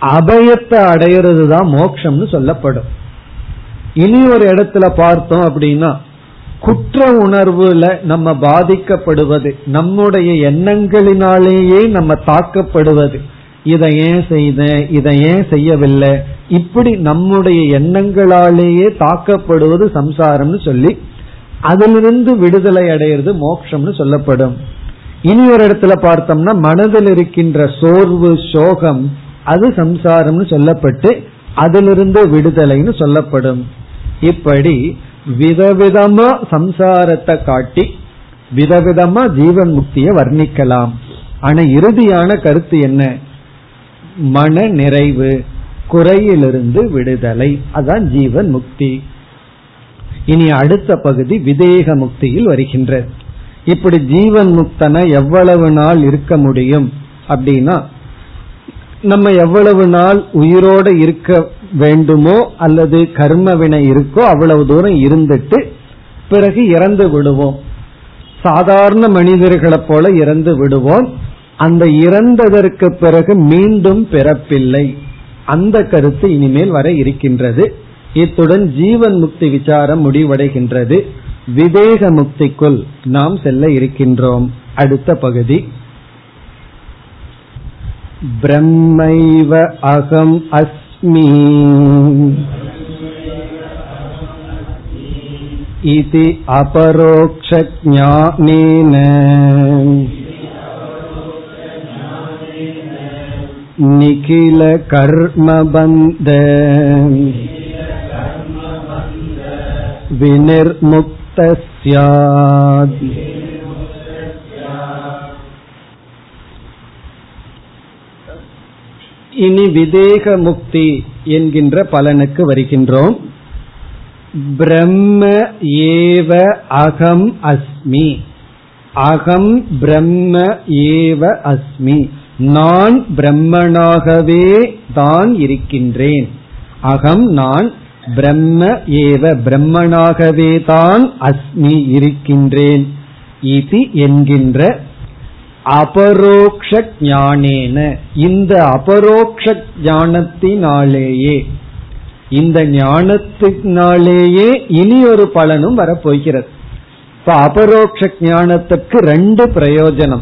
[SPEAKER 1] அபயத்தை அடையிறது தான் மோக்ஷம்னு சொல்லப்படும். இனி ஒரு இடத்துல பார்த்தோம் அப்படின்னா குற்ற உணர்வுல நம்ம பாதிக்கப்படுவது நம்முடைய எண்ணங்களினாலேயே நம்ம தாக்கப்படுவது. இதை ஏன் செய்த இதை ஏன் செய்யவில்லை? இப்படி நம்முடைய எண்ணங்களாலேயே தாக்கப்படுவது சம்சாரம்னு சொல்லி அதிலிருந்து விடுதலை அடையிறது மோட்சம்னு சொல்லப்படும். இனி ஒரு இடத்துல பார்த்தோம்னா மனதில் இருக்கின்ற சோர்வு சோகம் அது சம்சாரம்னு சொல்லப்பட்டு அதிலிருந்து விடுதலைன்னு சொல்லப்படும். இப்படி விதவிதமா சம்சாரத்தை காட்டி விதவிதமா ஜீவன் முக்தியை வர்ணிக்கலாம். ஆனா இறுதியான கருத்து என்ன? மன நிறைவு குறையிலிருந்து விடுதலை. அதான் ஜீவன் முக்தி. இனி அடுத்த பகுதி விதேக முக்தியில் வருகின்றது இப்படி ஜீவன் முக்தன எவ்வளவு நாள் இருக்க முடியும்? அப்படின்னா நம்ம எவ்வளவு நாள் உயிரோட இருக்க வேண்டுமோ அல்லது கர்ம வினை இருக்கோ அவ்வளவு தூரம் இருந்துட்டு பிறகு இறந்து விடுவோம். சாதாரண மனிதர்களைப் போல இறந்து விடுவோம். அந்த இறந்ததற்கு பிறகு மீண்டும் பிறப்பில்லை. அந்த கருத்து இனிமேல் வர இருக்கின்றது. இத்துடன் ஜீவன் முக்தி விசாரம் முடிவடைகின்றது. விவேக முக்திக்குள் நாம் செல்ல இருக்கின்றோம். அடுத்த பகுதி. பிரம்மைவ அகம் அஸ்மி इति अपरोक्षज्ञानेन निखिल कर्मबन्ध विनिर्मुक्त स्यात् இனி விதேக முக்தி என்கின்ற பலனுக்கு வருகின்றோம். பிரம்ம ஏவ அகம் அஸ்மி. அகம் பிரம்ம ஏவ அஸ்மி. நான் பிரம்மனாகவே தான் இருக்கின்றேன். அகம் நான் பிரம்ம ஏவ பிரம்மனாகவே தான் அஸ்மி இருக்கின்றேன். இது என்கின்ற அபரோக்ஷ ஞானேன இந்த அபரோக்ஷ ஞானத்தினாலேயே இந்த ஞானத்தினாலேயே இனி ஒரு பலனும் வரப்போகிறது. இப்ப அபரோக்ஷ ஞானத்துக்கு ரெண்டு பிரயோஜனம்.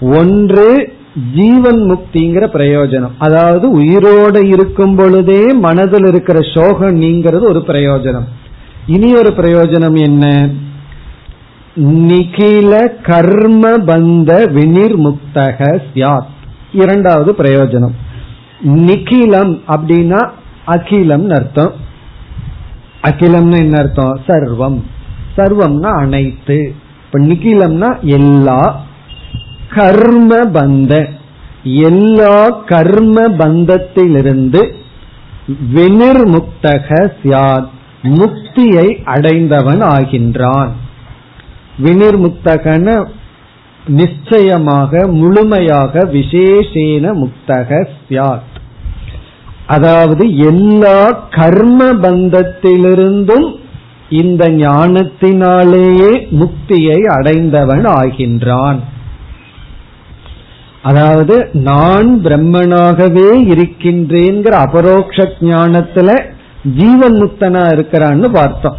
[SPEAKER 1] ஒன்று ஜீவன் முக்திங்கிற பிரயோஜனம். அதாவது உயிரோட இருக்கும் பொழுதே மனதில் இருக்கிற சோகம் நீங்கிறது ஒரு பிரயோஜனம். இனி ஒரு பிரயோஜனம் என்ன? நிகில கர்ம பந்த வினிர்முக்தக சியாத் இரண்டாவது பிரயோஜனம். நிகிலம் அப்படின்னா அகிலம் அர்த்தம். அகிலம்னு என்ன அர்த்தம்? சர்வம். சர்வம்னா அனைத்து. இப்ப நிகிலம்னா எல்லா. கர்ம பந்த. எல்லா கர்ம பந்தத்திலிருந்து வினிர்முக்தக சியாத் முக்தியை அடைந்தவன் ஆகின்றான். வினிர்முக்தகன நிச்சயமாக முழுமையாக விசேஷேன முக்தக சியாத் அதாவது எல்லா கர்ம பந்தத்திலிருந்தும் இந்த ஞானத்தினாலேயே முக்தியை அடைந்தவன் ஆகின்றான். அதாவது நான் பிரம்மனாகவே இருக்கின்றேங்கிற அபரோக்ஷ ஞானத்துல ஜீவன் முக்தனா இருக்கிறான்னு பார்த்தோம்.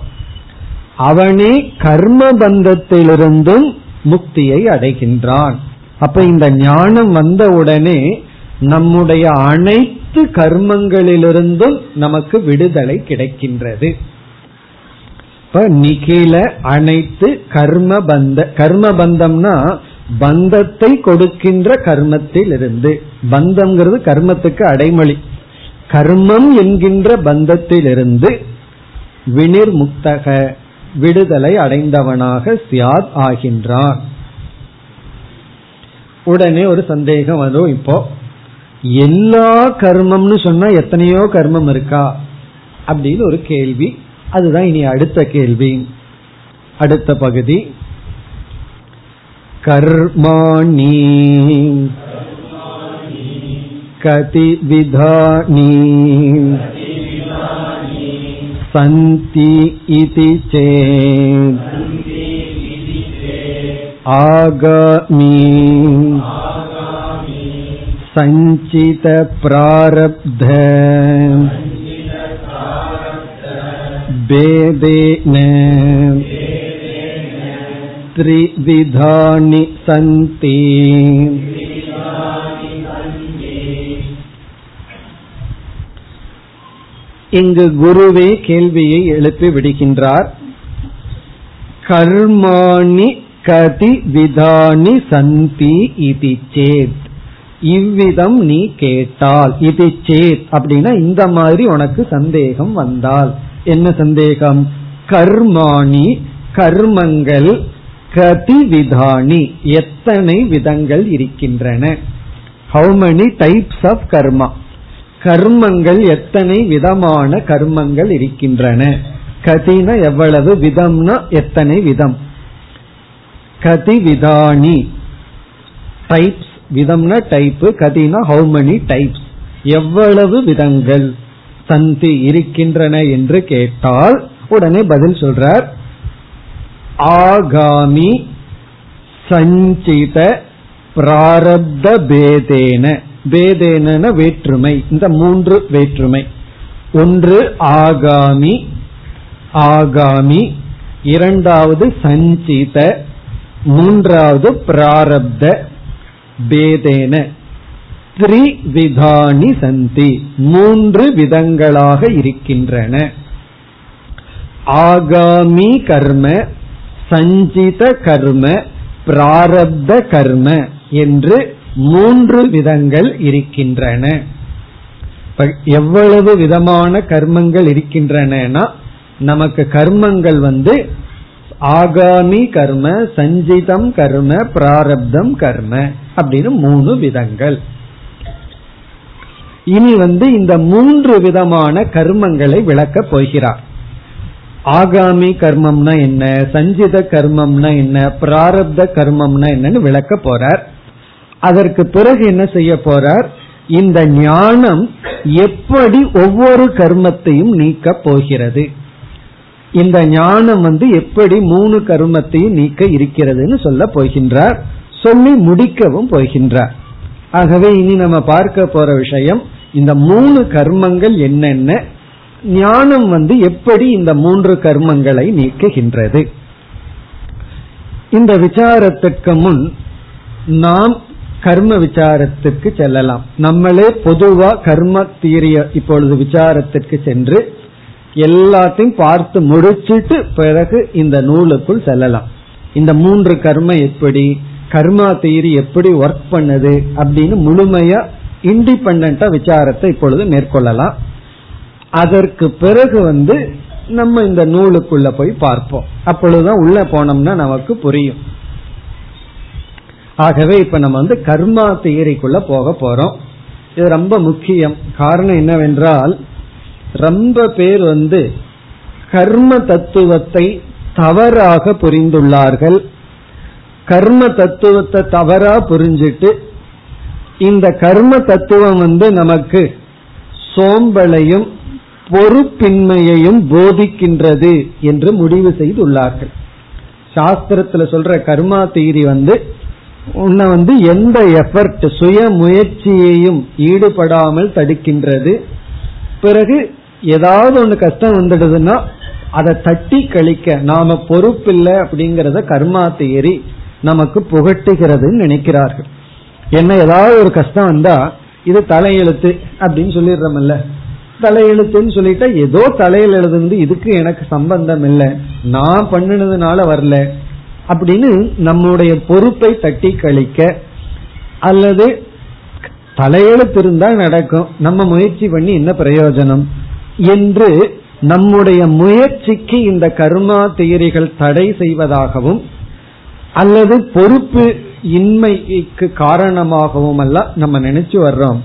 [SPEAKER 1] அவனே கர்ம பந்தத்திலிருந்தும் முக்தியை அடைகின்றான். அப்ப இந்த ஞானம் வந்த உடனே நம்முடைய அனைத்து கர்மங்களிலிருந்தும் நமக்கு விடுதலை கிடைக்கின்றது. இப்ப நிகில அனைத்து கர்ம பந்த கர்ம பந்தம்னா பந்தத்தை கொடுக்கின்ற கர்மத்தில் இருந்து பந்தம்ங்கிறது கர்மத்துக்கு அடைமொழி. கர்மம் என்கின்ற பந்தத்திலிருந்து வினிர்முக்தக. விடுதலை அடைந்தவனாக சியாத் ஆகின்றான். உடனே ஒரு சந்தேகம் வரும் இப்போ. எல்லா கர்மம்னு சொன்னா எத்தனையோ கர்மம் இருக்கா? அப்படின்னு ஒரு கேள்வி. அதுதான் இனி அடுத்த கேள்வி. அடுத்த பகுதி. கர்மாணி. கதி விதானி सन्ति इति चेत् आगामि सञ्चितप्रारब्ध भेदेन त्रिविधानि सन्ति இங்கு குருவே கேள்வியை எழுப்பி விடுகின்றார். கர்மாணி கதி விதானி சந்தி இது சேத். இவ்விதம் நீ கேட்டால் இது சேத் அப்படின்னா இந்த மாதிரி உனக்கு சந்தேகம் வந்தால். என்ன சந்தேகம்? கர்மாணி கர்மங்கள் கதி விதானி எத்தனை விதங்கள் இருக்கின்றன? How many types of karma கர்மங்கள் எத்தனை விதமான கர்மங்கள் இருக்கின்றன? கதினா எவ்வளவு விதம்னா எத்தனை விதம்? கதி விதானி. டைப்ஸ் விதம்னா டைப் கதினா ஹவு மெனி டைப்ஸ் எவ்வளவு விதங்கள் சந்தி இருக்கின்றன என்று கேட்டால் உடனே பதில் சொல்றார். ஆகாமி சஞ்சித பிராரப்த பேதேன. பேதேன வேற்றுமை. இந்த மூன்று வேற்றுமை. ஒன்று ஆகாமி ஆகாமி இரண்டாவது சஞ்சித மூன்றாவது பிராரப்த பேதேன. த்ரிவிதானி சந்தி. மூன்று விதங்களாக இருக்கின்றன. ஆகாமி கர்ம சஞ்சித கர்ம பிராரப்த கர்ம என்று மூன்று விதங்கள் இருக்கின்றன. எவ்வளவு விதமான கர்மங்கள் இருக்கின்றன நமக்கு கர்மங்கள் வந்து ஆகாமி கர்ம சஞ்சிதம் கர்ம பிராரப்தம் கர்ம அப்படின்னு மூணு விதங்கள். இனி வந்து இந்த மூன்று விதமான கர்மங்களை விளக்க போகிறார். ஆகாமி கர்மம்னா என்ன சஞ்சித கர்மம்னா என்ன பிராரப்த கர்மம்னா என்னன்னு விளக்க போறார். அதற்கு பிறகு என்ன செய்ய போறார்? இந்த ஞானம் எப்படி ஒவ்வொரு கர்மத்தையும் நீக்க போகிறது? இந்த ஞானம் வந்து எப்படி மூணு கர்மத்தையும் நீக்க இருக்கிறதுன்னு சொல்ல போகின்றார். சொல்லி முடிக்கவும் போகின்றார். ஆகவே இனி நம்ம பார்க்க போற விஷயம் இந்த மூணு கர்மங்கள் என்னென்ன? ஞானம் வந்து எப்படி இந்த மூன்று கர்மங்களை நீக்குகின்றது? இந்த விசாரத்திற்கு முன் நாம் கர்ம விசாரத்துக்கு செல்லலாம். நம்மளே பொதுவா கர்ம தீரிய இப்பொழுது விசாரத்துக்கு சென்று எல்லாத்தையும் பார்த்து முடிச்சிட்டு பிறகு இந்த நூலுக்குள் செல்லலாம். இந்த மூன்று கர்ம எப்படி கர்மா தீரி எப்படி ஒர்க் பண்ணுது அப்படின்னு முழுமையா இண்டிபெண்டா விசாரத்தை இப்பொழுது மேற்கொள்ளலாம். அதற்கு பிறகு வந்து நம்ம இந்த நூலுக்குள்ள போய் பார்ப்போம். அப்பொழுதுதான் உள்ள போனோம்னா நமக்கு புரியும். ஆகவே இப்ப நம்ம வந்து கர்மா தியரிக்குள்ள போக போறோம். இது ரொம்ப முக்கியம். காரணம் என்னவென்றால் ரொம்ப பேர் வந்து கர்ம தத்துவத்தை தவறாக புரிந்துள்ளார்கள். கர்ம தத்துவத்தை தவறா புரிஞ்சிட்டு இந்த கர்ம தத்துவம் வந்து நமக்கு சோம்பலையும் பொறுப்பின்மையையும் போதிக்கின்றது என்று முடிவு செய்துள்ளார்கள். சாஸ்திரத்துல சொல்ற கர்மா தீரி வந்து உன்னை வந்து எந்த எஃபர்ட் சுய முயற்சியையும் ஈடுபடாமல் தடுக்கின்றது. பிறகு ஏதாவது ஒண்ணு கஷ்டம் வந்துடுதுன்னா அதை தட்டி கழிக்க நாம பொறுப்பில்லை அப்படிங்கறத கர்மா தேரி நமக்கு புகட்டுகிறதுன்னு நினைக்கிறார்கள். என்ன ஏதாவது ஒரு கஷ்டம் வந்தா இது தலையெழுத்து அப்படின்னு சொல்லிடுறோம்ல. தலையெழுத்துன்னு சொல்லிட்டா ஏதோ தலையில் எழுதுந்து இதுக்கு எனக்கு சம்பந்தம் இல்லை. நான் பண்ணினதுனால வரல. அப்படின்னு நம்முடைய பொறுப்பை தட்டி கழிக்க அல்லது தலையெழுத்து இருந்தா நடக்கும். நம்ம முயற்சி பண்ணி என்ன பிரயோஜனம்? என்று நம்முடைய முயற்சிக்கு இந்த கர்மா தியரிகள் தடை செய்வதாகவும் அல்லது பொறுப்பு இன்மைக்கு காரணமாகவும் எல்லாம் நம்ம நினைச்சு வர்றோம்.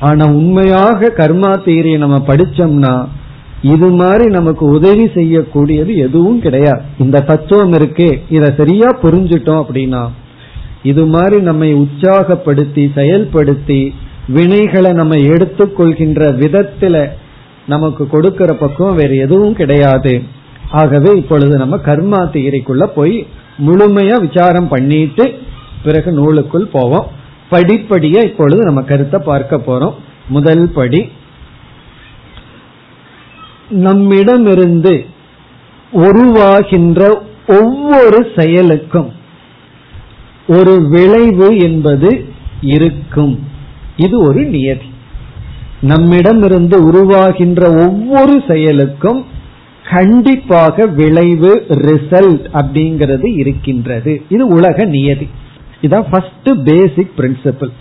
[SPEAKER 1] ஆனா உண்மையாக கர்மா தியரியை நம்ம படிச்சோம்னா இது மாதிரி நமக்கு உதவி செய்யக்கூடியது எதுவும் கிடையாது. இந்த தத்துவம் இருக்கே. இத சரியா புரிஞ்சுட்டோம் அப்படின்னா இது மாதிரி நம்மை உற்சாகப்படுத்தி செயல்படுத்தி வினைகளை நம்ம எடுத்துக்கொள்கின்ற விதத்துல நமக்கு கொடுக்கிற பக்கம் வேற எதுவும் கிடையாது. ஆகவே இப்பொழுது நம்ம கர்மா தியரிக்குள்ள போய் முழுமையா விசாரம் பண்ணிட்டு பிறகு நூலுக்குள் போவோம். படிப்படியா இப்பொழுது நம்ம கருத்தை பார்க்க போறோம். முதல் படி நம்மிடமிருந்து உருவாகின்ற ஒவ்வொரு செயலுக்கும் ஒரு விளைவு என்பது இருக்கும். இது ஒரு நியதி. நம்மிடமிருந்து உருவாகின்ற ஒவ்வொரு செயலுக்கும் கண்டிப்பாக விளைவு ரிசல்ட் அப்படிங்கிறது இருக்கின்றது. இது உலக நியதி. இதான் ஃபர்ஸ்ட் பேசிக் பிரின்சிபிள்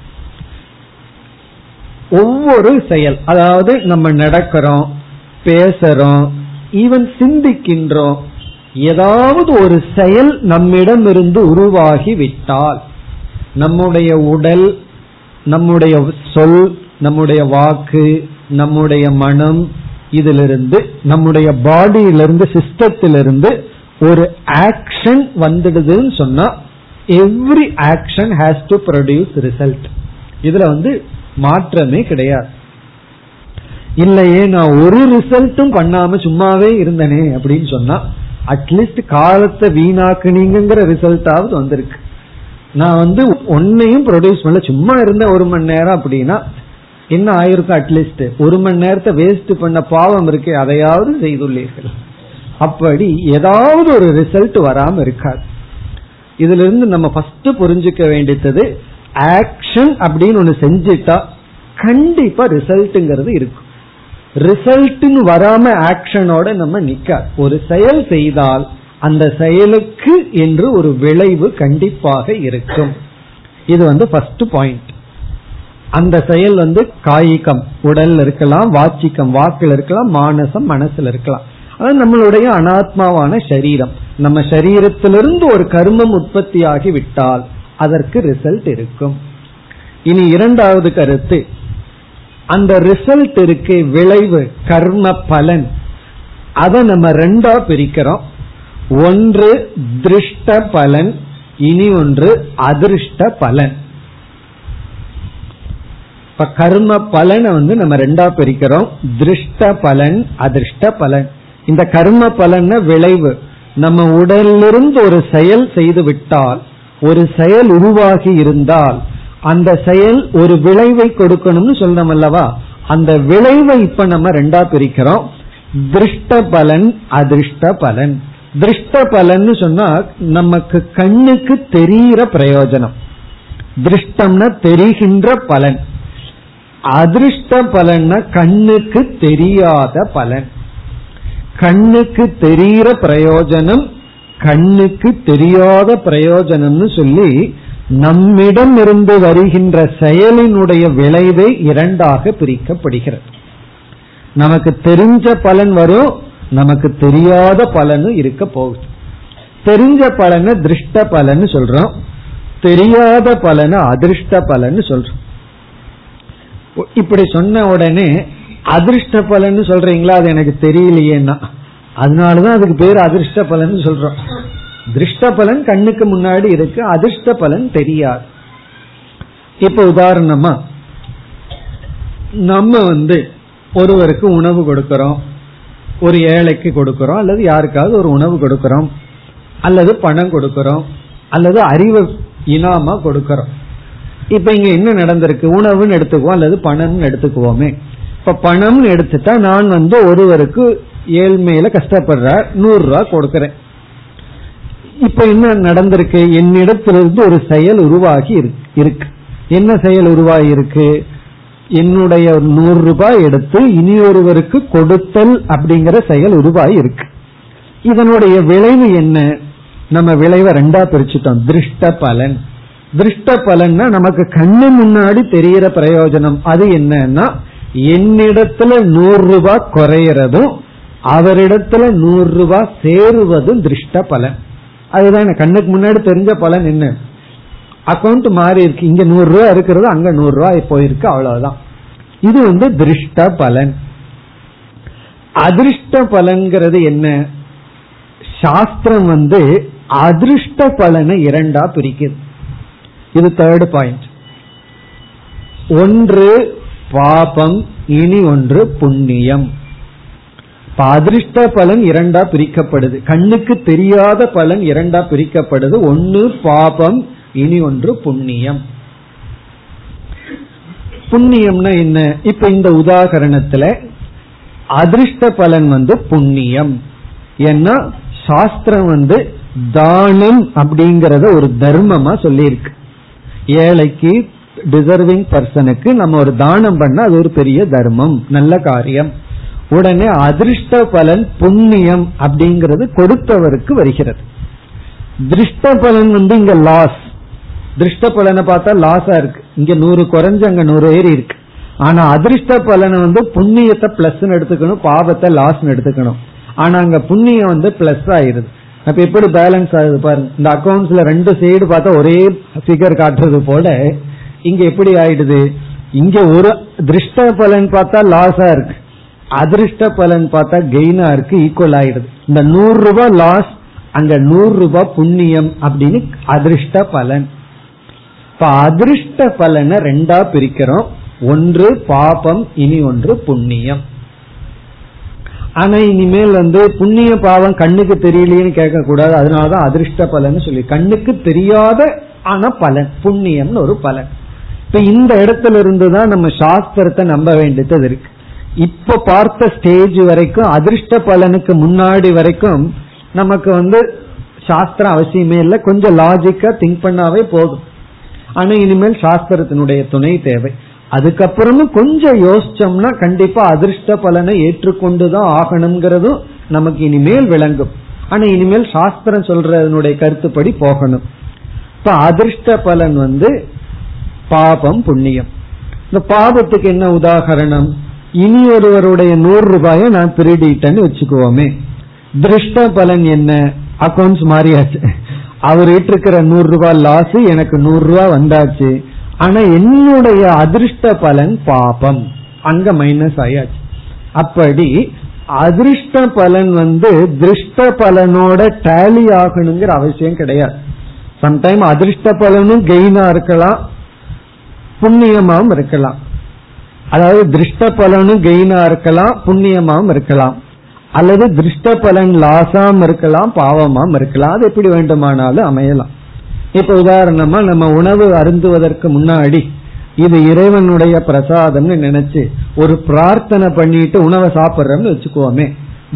[SPEAKER 1] ஒவ்வொரு செயல் அதாவது நம்ம நடக்கிறோம் பேசுறோம் ஈவன் சிந்திக்கின்றோம் ஏதாவது ஒரு செயல் நம்மிடம் இருந்து உருவாகி விட்டால் நம்முடைய உடல் நம்முடைய சொல் நம்முடைய வாக்கு நம்முடைய மனம் இதிலிருந்து நம்முடைய பாடியிலிருந்து சிஸ்டத்திலிருந்து ஒரு ஆக்ஷன் வந்துடுதுன்னு சொன்னா every action has to produce result இதுல வந்து மாற்றமே கிடையாது. இல்லையே நான் ஒரு ரிசல்ட்டும் பண்ணாம சும்மாவே இருந்தனே அப்படின்னு சொன்னா அட்லீஸ்ட் காலத்தை வீணாக்குனீங்கிற ரிசல்ட்டாவது வந்திருக்கு. நான் வந்து ஒன்னையும் ப்ரொடியூஸ் பண்ணல சும்மா இருந்த ஒரு மணி நேரம் அப்படின்னா என்ன ஆயிருக்கும் அட்லீஸ்ட் ஒரு மணி நேரத்தை வேஸ்ட் பண்ண பாவம் இருக்கு அதையாவது செய்துள்ளீர்கள். அப்படி ஏதாவது ஒரு ரிசல்ட் வராம இருக்காது. இதுல இருந்து நம்ம ஃபர்ஸ்ட் புரிஞ்சுக்க வேண்டியது ஆக்ஷன் அப்படின்னு ஒன்னு செஞ்சுட்டா கண்டிப்பா ரிசல்ட்ங்கிறது இருக்கும். ரிசல்ட்னு வராம ஆக்ஷனோட நம்ம நிக்க ஒரு செயல் செய்தால் அந்த செயலுக்கு என்று ஒரு விளைவு கண்டிப்பாக இருக்கும். இது வந்து ஃபர்ஸ்ட் பாயிண்ட் அந்த செயல் வந்து காய்கம் உடல்ல இருக்கலாம் வாச்சிக்கம் வாக்கில் இருக்கலாம் மானசம் மனசுல இருக்கலாம். அது நம்மளுடைய அனாத்மாவான சரீரம். நம்ம சரீரத்திலிருந்து ஒரு கர்மம் உற்பத்தி ஆகி விட்டால் அதற்கு ரிசல்ட் இருக்கும். இனி இரண்டாவது கருத்து. அந்த ரிசல்ட் இருக்கு விளைவு கர்ம பலன். அதை நம்ம ரெண்டா பிரிக்கிறோம். ஒன்று திருஷ்ட பலன் இனி ஒன்று அதிர்ஷ்ட பலன். இப்ப கர்ம பலனை வந்து நம்ம ரெண்டா பிரிக்கிறோம். திருஷ்ட பலன் அதிர்ஷ்ட பலன். இந்த கர்ம பலன் விளைவு. நம்ம உடலிலிருந்து ஒரு செயல் செய்து விட்டால் ஒரு செயல் உருவாகி இருந்தால் அந்த செயல் ஒரு விளைவை கொடுக்கணும்னு சொல்றோம் அல்லவா? அந்த விளைவை இப்ப நம்ம ரெண்டா பிரிக்கிறோம். திருஷ்ட பலன் அதிர்ஷ்ட பலன். திருஷ்ட பலன்னு சொன்னா நமக்கு கண்ணுக்கு தெரிகிற பிரயோஜனம். திருஷ்டம்னா தெரிகின்ற பலன். அதிர்ஷ்ட பலன்னா கண்ணுக்கு தெரியாத பலன். கண்ணுக்கு தெரிகிற பிரயோஜனம் கண்ணுக்கு தெரியாத பிரயோஜனம்னு சொல்லி நம்மிடம் இருந்து வருகின்ற செயலினுடைய விளைவை இரண்டாக பிரிக்கப்படுகிறது. நமக்கு தெரிஞ்ச பலன் வரும் நமக்கு தெரியாத பலனும் இருக்க போகுது. தெரிஞ்ச பலனை திருஷ்ட பலன் சொல்றோம். தெரியாத பலனை அதிர்ஷ்ட பலன் சொல்றோம். இப்படி சொன்ன உடனே அதிர்ஷ்ட பலன் சொல்றீங்களா? அது எனக்கு தெரியலையேன்னா. அதனாலதான் அதுக்கு பேர் அதிர்ஷ்ட பலன் சொல்றோம். திருஷ்ட பலன் கண்ணுக்கு முன்னாடி இருக்கு அதிர்ஷ்ட பலன் தெரியாது. இப்ப உதாரணமா நம்ம வந்து ஒருவருக்கு உணவு கொடுக்கிறோம் ஒரு ஏழைக்கு கொடுக்கிறோம் அல்லது யாருக்காவது ஒரு உணவு கொடுக்கிறோம் அல்லது பணம் கொடுக்கிறோம் அல்லது அறிவு இனாமா கொடுக்கிறோம். இப்ப இங்க என்ன நடந்திருக்கு? உணவுன்னு எடுத்துக்குவோம் அல்லது பணம்னு எடுத்துக்குவோமே. இப்ப பணம்னு எடுத்துட்டா நான் வந்து ஒருவருக்கு ஏழ்மையில கஷ்டப்படுற நூறு ரூபா கொடுக்கறேன். இப்ப என்ன நடந்திருக்கு? என்னிடத்திலிருந்து ஒரு செயல் உருவாகி இருக்கு. என்ன செயல் உருவாகி இருக்கு என்னுடைய நூறு ரூபாய் எடுத்து இனி ஒருவருக்கு கொடுத்தல் அப்படிங்கிற செயல் உருவாகி இருக்கு இதனுடைய விளைவு என்ன? நம்ம விளைவை ரெண்டா பிரிச்சுட்டோம். திருஷ்ட பலன். திருஷ்ட பலன்னா நமக்கு கண்ணு முன்னாடி தெரிகிற பிரயோஜனம். அது என்னன்னா என்னிடத்துல நூறு ரூபாய் குறையறதும் அவரிடத்துல நூறு ரூபாய் சேருவதும் திருஷ்ட பலன். அதுதான் கண்ணுக்கு முன்னாடி தெரிஞ்ச பலன் என்ன? அக்கௌண்ட் மாறி இருக்கு. இங்க நூறு ரூபா இருக்கிறது அங்க நூறு ரூபாய் போயிருக்கு அவ்வளவுதான். இது வந்து திருஷ்ட பலன். அதிர்ஷ்ட பலன்கிறது என்ன? சாஸ்திரம் வந்து அதிர்ஷ்ட பலனை இரண்டா பிரிக்குது. இது தேர்ட் பாயிண்ட் ஒன்று பாபம் இனி ஒன்று புண்ணியம். அதிர்ஷ்ட பலன் இரண்டா பிரிக்கப்படுது. கண்ணுக்கு தெரியாத பலன் இரண்டா பிரிக்கப்படுது. ஒன்னு பாபம் இனி ஒன்று புண்ணியம். புண்ணியம்னா என்ன? இப்ப இந்த உதாகரணத்துல அதிர்ஷ்ட பலன் வந்து புண்ணியம். ஏன்னா சாஸ்திரம் வந்து தானம் அப்படிங்கறத ஒரு தர்மமா சொல்லியிருக்கு. ஏழைக்கு டிசர்விங் பர்சனுக்கு நம்ம ஒரு தானம் பண்ண அது ஒரு பெரிய தர்மம். நல்ல காரியம். உடனே அதிர்ஷ்ட பலன் புண்ணியம் அப்படிங்கிறது கொடுத்தவருக்கு வருகிறது. திருஷ்ட பலன் வந்து இங்க லாஸ் திருஷ்ட பலனை பார்த்தா லாஸா இருக்கு. இங்க நூறு குறைஞ்சு அங்க நூறு ஏறி இருக்கு. ஆனா அதிர்ஷ்ட பலனை வந்து புண்ணியத்தை பிளஸ் எடுத்துக்கணும் பாவத்தை லாஸ் எடுத்துக்கணும். ஆனா அங்க புண்ணியம் வந்து பிளஸ் ஆயிருது. அப்ப எப்படி பேலன்ஸ் ஆகுது பாருங்க. இந்த அக்கௌண்ட்ஸ்ல ரெண்டு சைடு பார்த்தா ஒரே ஃபிகர் காட்டுறது போல இங்க எப்படி ஆயிடுது? இங்க ஒரு திருஷ்ட பலன் பார்த்தா லாஸா இருக்கு. அதிர்ஷ்ட பலன் பார்த்தா கெயினா இருக்கு ஈக்குவல் ஆயிடுது. இந்த நூறு ரூபாய் லாஸ் அங்க நூறு ரூபாய் புண்ணியம் அப்படின்னு அதிர்ஷ்ட பலன் இப்ப அதிர்ஷ்ட பலனை ரெண்டா பிரிக்கிறோம். ஒன்று பாபம் இனி ஒன்று புண்ணியம். ஆனா இனிமேல் வந்து புண்ணிய பாவம் கண்ணுக்கு தெரியலையேன்னு கேட்க கூடாது அதனாலதான் அதிர்ஷ்ட பலன் சொல்லி. கண்ணுக்கு தெரியாத ஆனா பலன். புண்ணியம்னு ஒரு பலன். இப்ப இந்த இடத்துல இருந்துதான் நம்ம சாஸ்திரத்தை நம்ப வேண்டியது இருக்கு. இப்ப பார்த்த ஸ்டேஜ் வரைக்கும் அதிர்ஷ்ட பலனுக்கு முன்னாடி வரைக்கும் நமக்கு வந்து சாஸ்திரம் அவசியமே இல்லை. கொஞ்சம் லாஜிக்கா திங்க் பண்ணாவே போதும். ஆனா இனிமேல் சாஸ்திரத்தினுடைய துணை தேவை. அதுக்கப்புறமும் கொஞ்சம் யோசிச்சோம்னா கண்டிப்பா அதிர்ஷ்ட பலனை ஏற்றுக்கொண்டுதான் ஆகணுங்கிறதும் நமக்கு இனிமேல் விளங்கும். ஆனா இனிமேல் சாஸ்திரம் சொல்றதனுடைய கருத்துப்படி போகணும். இப்ப அதிர்ஷ்ட பலன் வந்து பாபம் புண்ணியம். இந்த பாபத்துக்கு என்ன உதாகரணம் இனி ஒருவருடைய நூறு ரூபாயை நான் திருடிட்டேன்னு வச்சுக்குவோமே. திருஷ்ட பலன் என்ன? அக்கௌண்ட்ஸ் மாறியாச்சு. அவர் இருக்கிற நூறு ரூபாய் லாஸ் எனக்கு நூறு ரூபாய் வந்தாச்சு. ஆனா என்னுடைய அதிர்ஷ்ட பலன் பாபம். அங்க மைனஸ் ஆயாச்சு. அப்படி அதிர்ஷ்ட பலன் வந்து திருஷ்ட பலனோட டேலி ஆகணுங்கிற அவசியம் கிடையாது. சம்டைம் அதிர்ஷ்ட பலனும் கெயினா இருக்கலாம். புண்ணியமாவும் இருக்கலாம். அதாவது திருஷ்ட பலனும் கெயினா இருக்கலாம் புண்ணியமாவும் இருக்கலாம். அல்லது திருஷ்ட பலன் லாசாம் இருக்கலாம் பாவமாம் இருக்கலாம். அது எப்படி வேண்டுமானாலும் அமையலாம். இப்ப உதாரணமா நம்ம உணவு அருந்துவதற்கு முன்னாடி இது இறைவனுடைய பிரசாதம்னு நினைச்சு ஒரு பிரார்த்தனை பண்ணிட்டு உணவை சாப்பிட்றோம்னு வச்சுக்கோமே.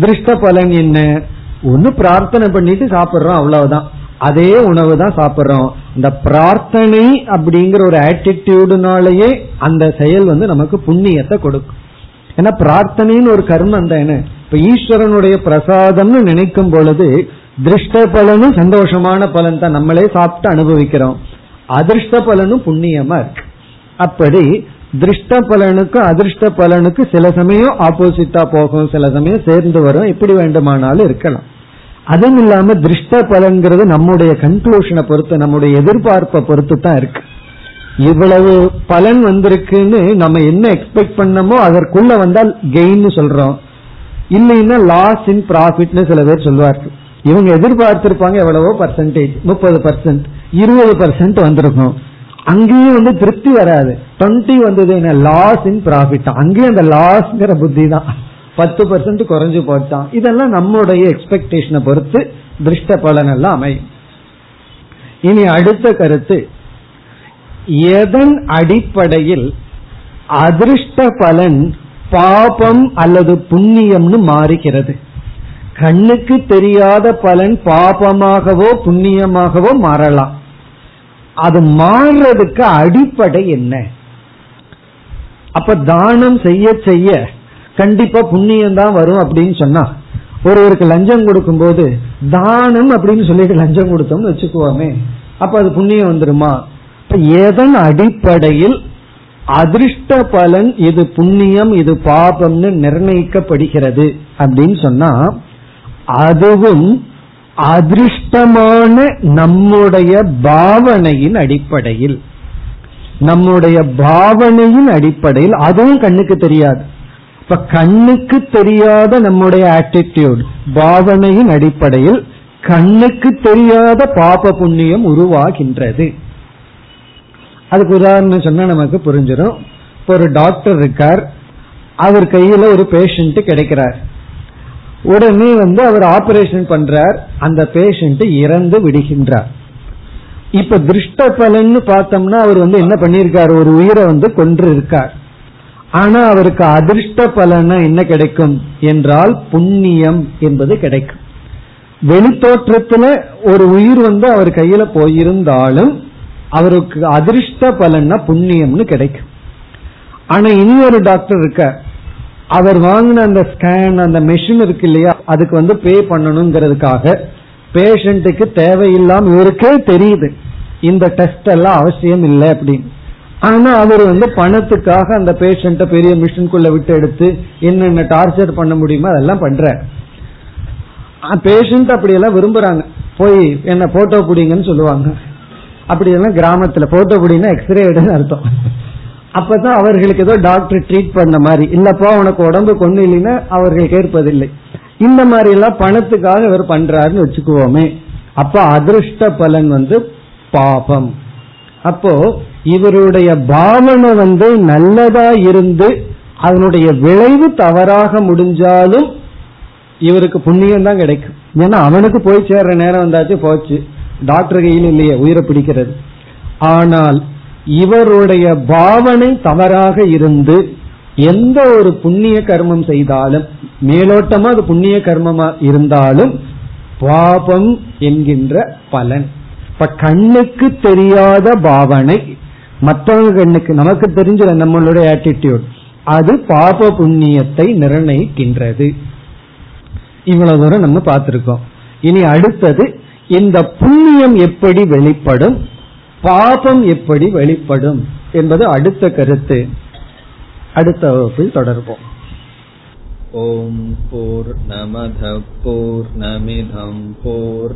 [SPEAKER 1] திருஷ்ட பலன் என்ன? ஒன்னு பிரார்த்தனை பண்ணிட்டு சாப்பிட்றோம் அவ்வளவுதான். அதே உணவு தான் சாப்பிடுறோம். இந்த பிரார்த்தனை அப்படிங்கிற ஒரு ஆட்டிடியூடுனாலேயே அந்த செயல் வந்து நமக்கு புண்ணியத்தை கொடுக்கும். ஏன்னா பிரார்த்தனைன்னு ஒரு கர்மம் தானே இப்ப ஈஸ்வரனுடைய பிரசாதம்னு நினைக்கும் பொழுது திருஷ்ட பலனும் சந்தோஷமான பலன் தான் நம்மளே சாப்பிட்டு அனுபவிக்கிறோம். அதிர்ஷ்ட பலனும் புண்ணியமா இருக்கு. அப்படி திருஷ்ட பலனுக்கும் அதிர்ஷ்ட பலனுக்கு சில சமயம் ஆப்போசிட்டா போகும் சில சமயம் சேர்ந்து வரும். எப்படி வேண்டுமானாலும் இருக்கலாம். அதுவும் இல்லாம திருஷ்ட பலன்கிறது நம்முடைய கன்க்ளூஷனை பொறுத்து நம்முடைய எதிர்பார்ப்பை பொறுத்து தான் இருக்கு. இவ்வளவு பலன் வந்திருக்குன்னு நம்ம என்ன எக்ஸ்பெக்ட் பண்ணமோ அதற்குள்ள வந்தால் கெயின் சொல்றோம். இல்லைன்னா லாஸ் இன் ப்ராஃபிட்னு சில பேர் சொல்லுவார்கள் இவங்க எதிர்பார்த்திருப்பாங்க எவ்வளவோ பர்சன்டேஜ் முப்பது பர்சன்ட் இருபது பர்சன்ட் வந்திருக்கும். அங்கேயும் வந்து திருப்தி வராது. டுவெண்ட்டி வந்தது என்ன? லாஸ் இன் ப்ராஃபிட் அங்கேயும் அந்த லாஸ்ங்கிற புத்தி தான் பத்து பர்சன்ட் குறைஞ்சு போட்டான் இதெல்லாம் நம்முடைய எக்ஸ்பெக்டேஷனை பொறுத்து திருஷ்ட பலன் எல்லாம் அமையும். இனி அடுத்த கருத்து எதன் அடிப்படையில் அதிர்ஷ்ட பலன் பாபம் அல்லது புண்ணியம்னு மாறுகிறது? கண்ணுக்கு தெரியாத பலன் பாபமாகவோ புண்ணியமாகவோ மாறலாம். அது மாறுறதுக்கு அடிப்படை என்ன? அப்ப தானம் செய்ய செய்ய கண்டிப்பா புண்ணியம் தான் வரும் அப்படின்னு சொன்னா ஒருவருக்கு லஞ்சம் கொடுக்கும் போது தானம் அப்படின்னு சொல்லிட்டு லஞ்சம் கொடுத்தோம்னு வச்சுக்குவோமே அப்ப அது புண்ணியம் வந்துருமா? எதன் அடிப்படையில் அதிர்ஷ்ட பலன் இது புண்ணியம் இது பாபம்னு நிர்ணயிக்கப்படுகிறது அப்படின்னு சொன்னா அதுவும் அதிர்ஷ்டமான நம்முடைய பாவனையின் அடிப்படையில். நம்முடைய பாவனையின் அடிப்படையில் அதுவும் கண்ணுக்கு தெரியாது. இப்ப கண்ணுக்கு தெரியாத நம்முடைய ஆட்டிடியூட் பாவனையின் அடிப்படையில் கண்ணுக்கு தெரியாத பாப புண்ணியம் உருவாகின்றது. அதுக்கு உதாரணம் சொன்னா நமக்கு புரிஞ்சிடும் இப்போ ஒரு டாக்டர் இருக்கார். அவர் கையில ஒரு பேஷண்ட் கிடைக்கிறார். உடனே வந்து அவர் ஆபரேஷன் பண்றார். அந்த பேஷண்ட் இறந்து விடுகின்றார். இப்ப திருஷ்ட பலன்னு பார்த்தோம்னா அவர் வந்து என்ன பண்ணிருக்காரு ஒரு உயிரை வந்து கொன்று இருக்கார் ஆனா அவருக்கு அதிர்ஷ்ட பலனா என்ன கிடைக்கும் என்றால் புண்ணியம் என்பது கிடைக்கும். வெளித்தோற்றத்துல ஒரு உயிர் வந்து அவர் கையில போயிருந்தாலும் அவருக்கு அதிர்ஷ்ட பலன்னா புண்ணியம்னு கிடைக்கும். ஆனா இனி ஒரு டாக்டர் இருக்க அவர் வாங்கின அந்த ஸ்கேன் அந்த மெஷின் இருக்கு இல்லையா அதுக்கு வந்து பே பண்ணணுங்கிறதுக்காக பேஷண்ட்டுக்கு தேவையில்லாம இவருக்கே தெரியுது இந்த டெஸ்ட் எல்லாம் அவசியம் இல்லை அப்படின்னு. ஆனா அவர் வந்து பணத்துக்காக அந்த பேஷண்ட பெரிய மிஷின்குள்ள விட்டு எடுத்து என்னென்ன டார்ச்சர் பண்ண முடியுமோ அதெல்லாம் பண்ற பேஷண்ட் அப்படியெல்லாம் விரும்புறாங்க. போய் என்ன போட்டோ பிடிங்கன்னு சொல்லுவாங்க. அப்படி எல்லாம் கிராமத்துல போட்டோ பிடினா எக்ஸ்ரே எடுன்னு அர்த்தம். அப்பதான் அவர்களுக்கு ஏதோ டாக்டர் ட்ரீட் பண்ண மாதிரி. இல்லப்பா உனக்கு உடம்பு கொண்டு இல்லைன்னா அவர்கள் கேட்பதில்லை. இந்த மாதிரி எல்லாம் பணத்துக்காக இவர் பண்றாருன்னு வச்சுக்குவோமே. அப்ப அதிருஷ்ட பலன் வந்து பாபம். அப்போ இவருடைய பாவனை வந்து நல்லதா இருந்து அதனுடைய விளைவு தவறாக முடிஞ்சாலும் இவருக்கு புண்ணியம் தான் கிடைக்கும். ஏன்னா அவனுக்கு போய் சேர்ற நேரம் வந்தாச்சு போச்சு. டாக்டர் கையில் இல்லையே உயிரை பிடிக்கிறது. ஆனால் இவருடைய பாவனை தவறாக இருந்து எந்த ஒரு புண்ணிய கர்மம் செய்தாலும் மேலோட்டமா அது புண்ணிய கர்மமா இருந்தாலும் பாபம் என்கின்ற பலன். இப்ப கண்ணுக்கு தெரியாத பாவனை மற்றவங்க கண்ணுக்கு நமக்கு தெரிஞ்ச நம்மளுடைய ஆட்டிடியூட் அது பாப புண்ணியத்தை நிர்ணயிக்கின்றது. இவ்வளவு தூரம் நம்ம பார்த்திருக்கோம். இனி அடுத்தது இந்த புண்ணியம் எப்படி வெளிப்படும்?
[SPEAKER 2] பாபம் எப்படி வெளிப்படும்? என்பது அடுத்த கருத்து. அடுத்த வகுப்பில் தொடர்போம்.
[SPEAKER 1] ஓம் போர் நமத போர் நமிதம் போர்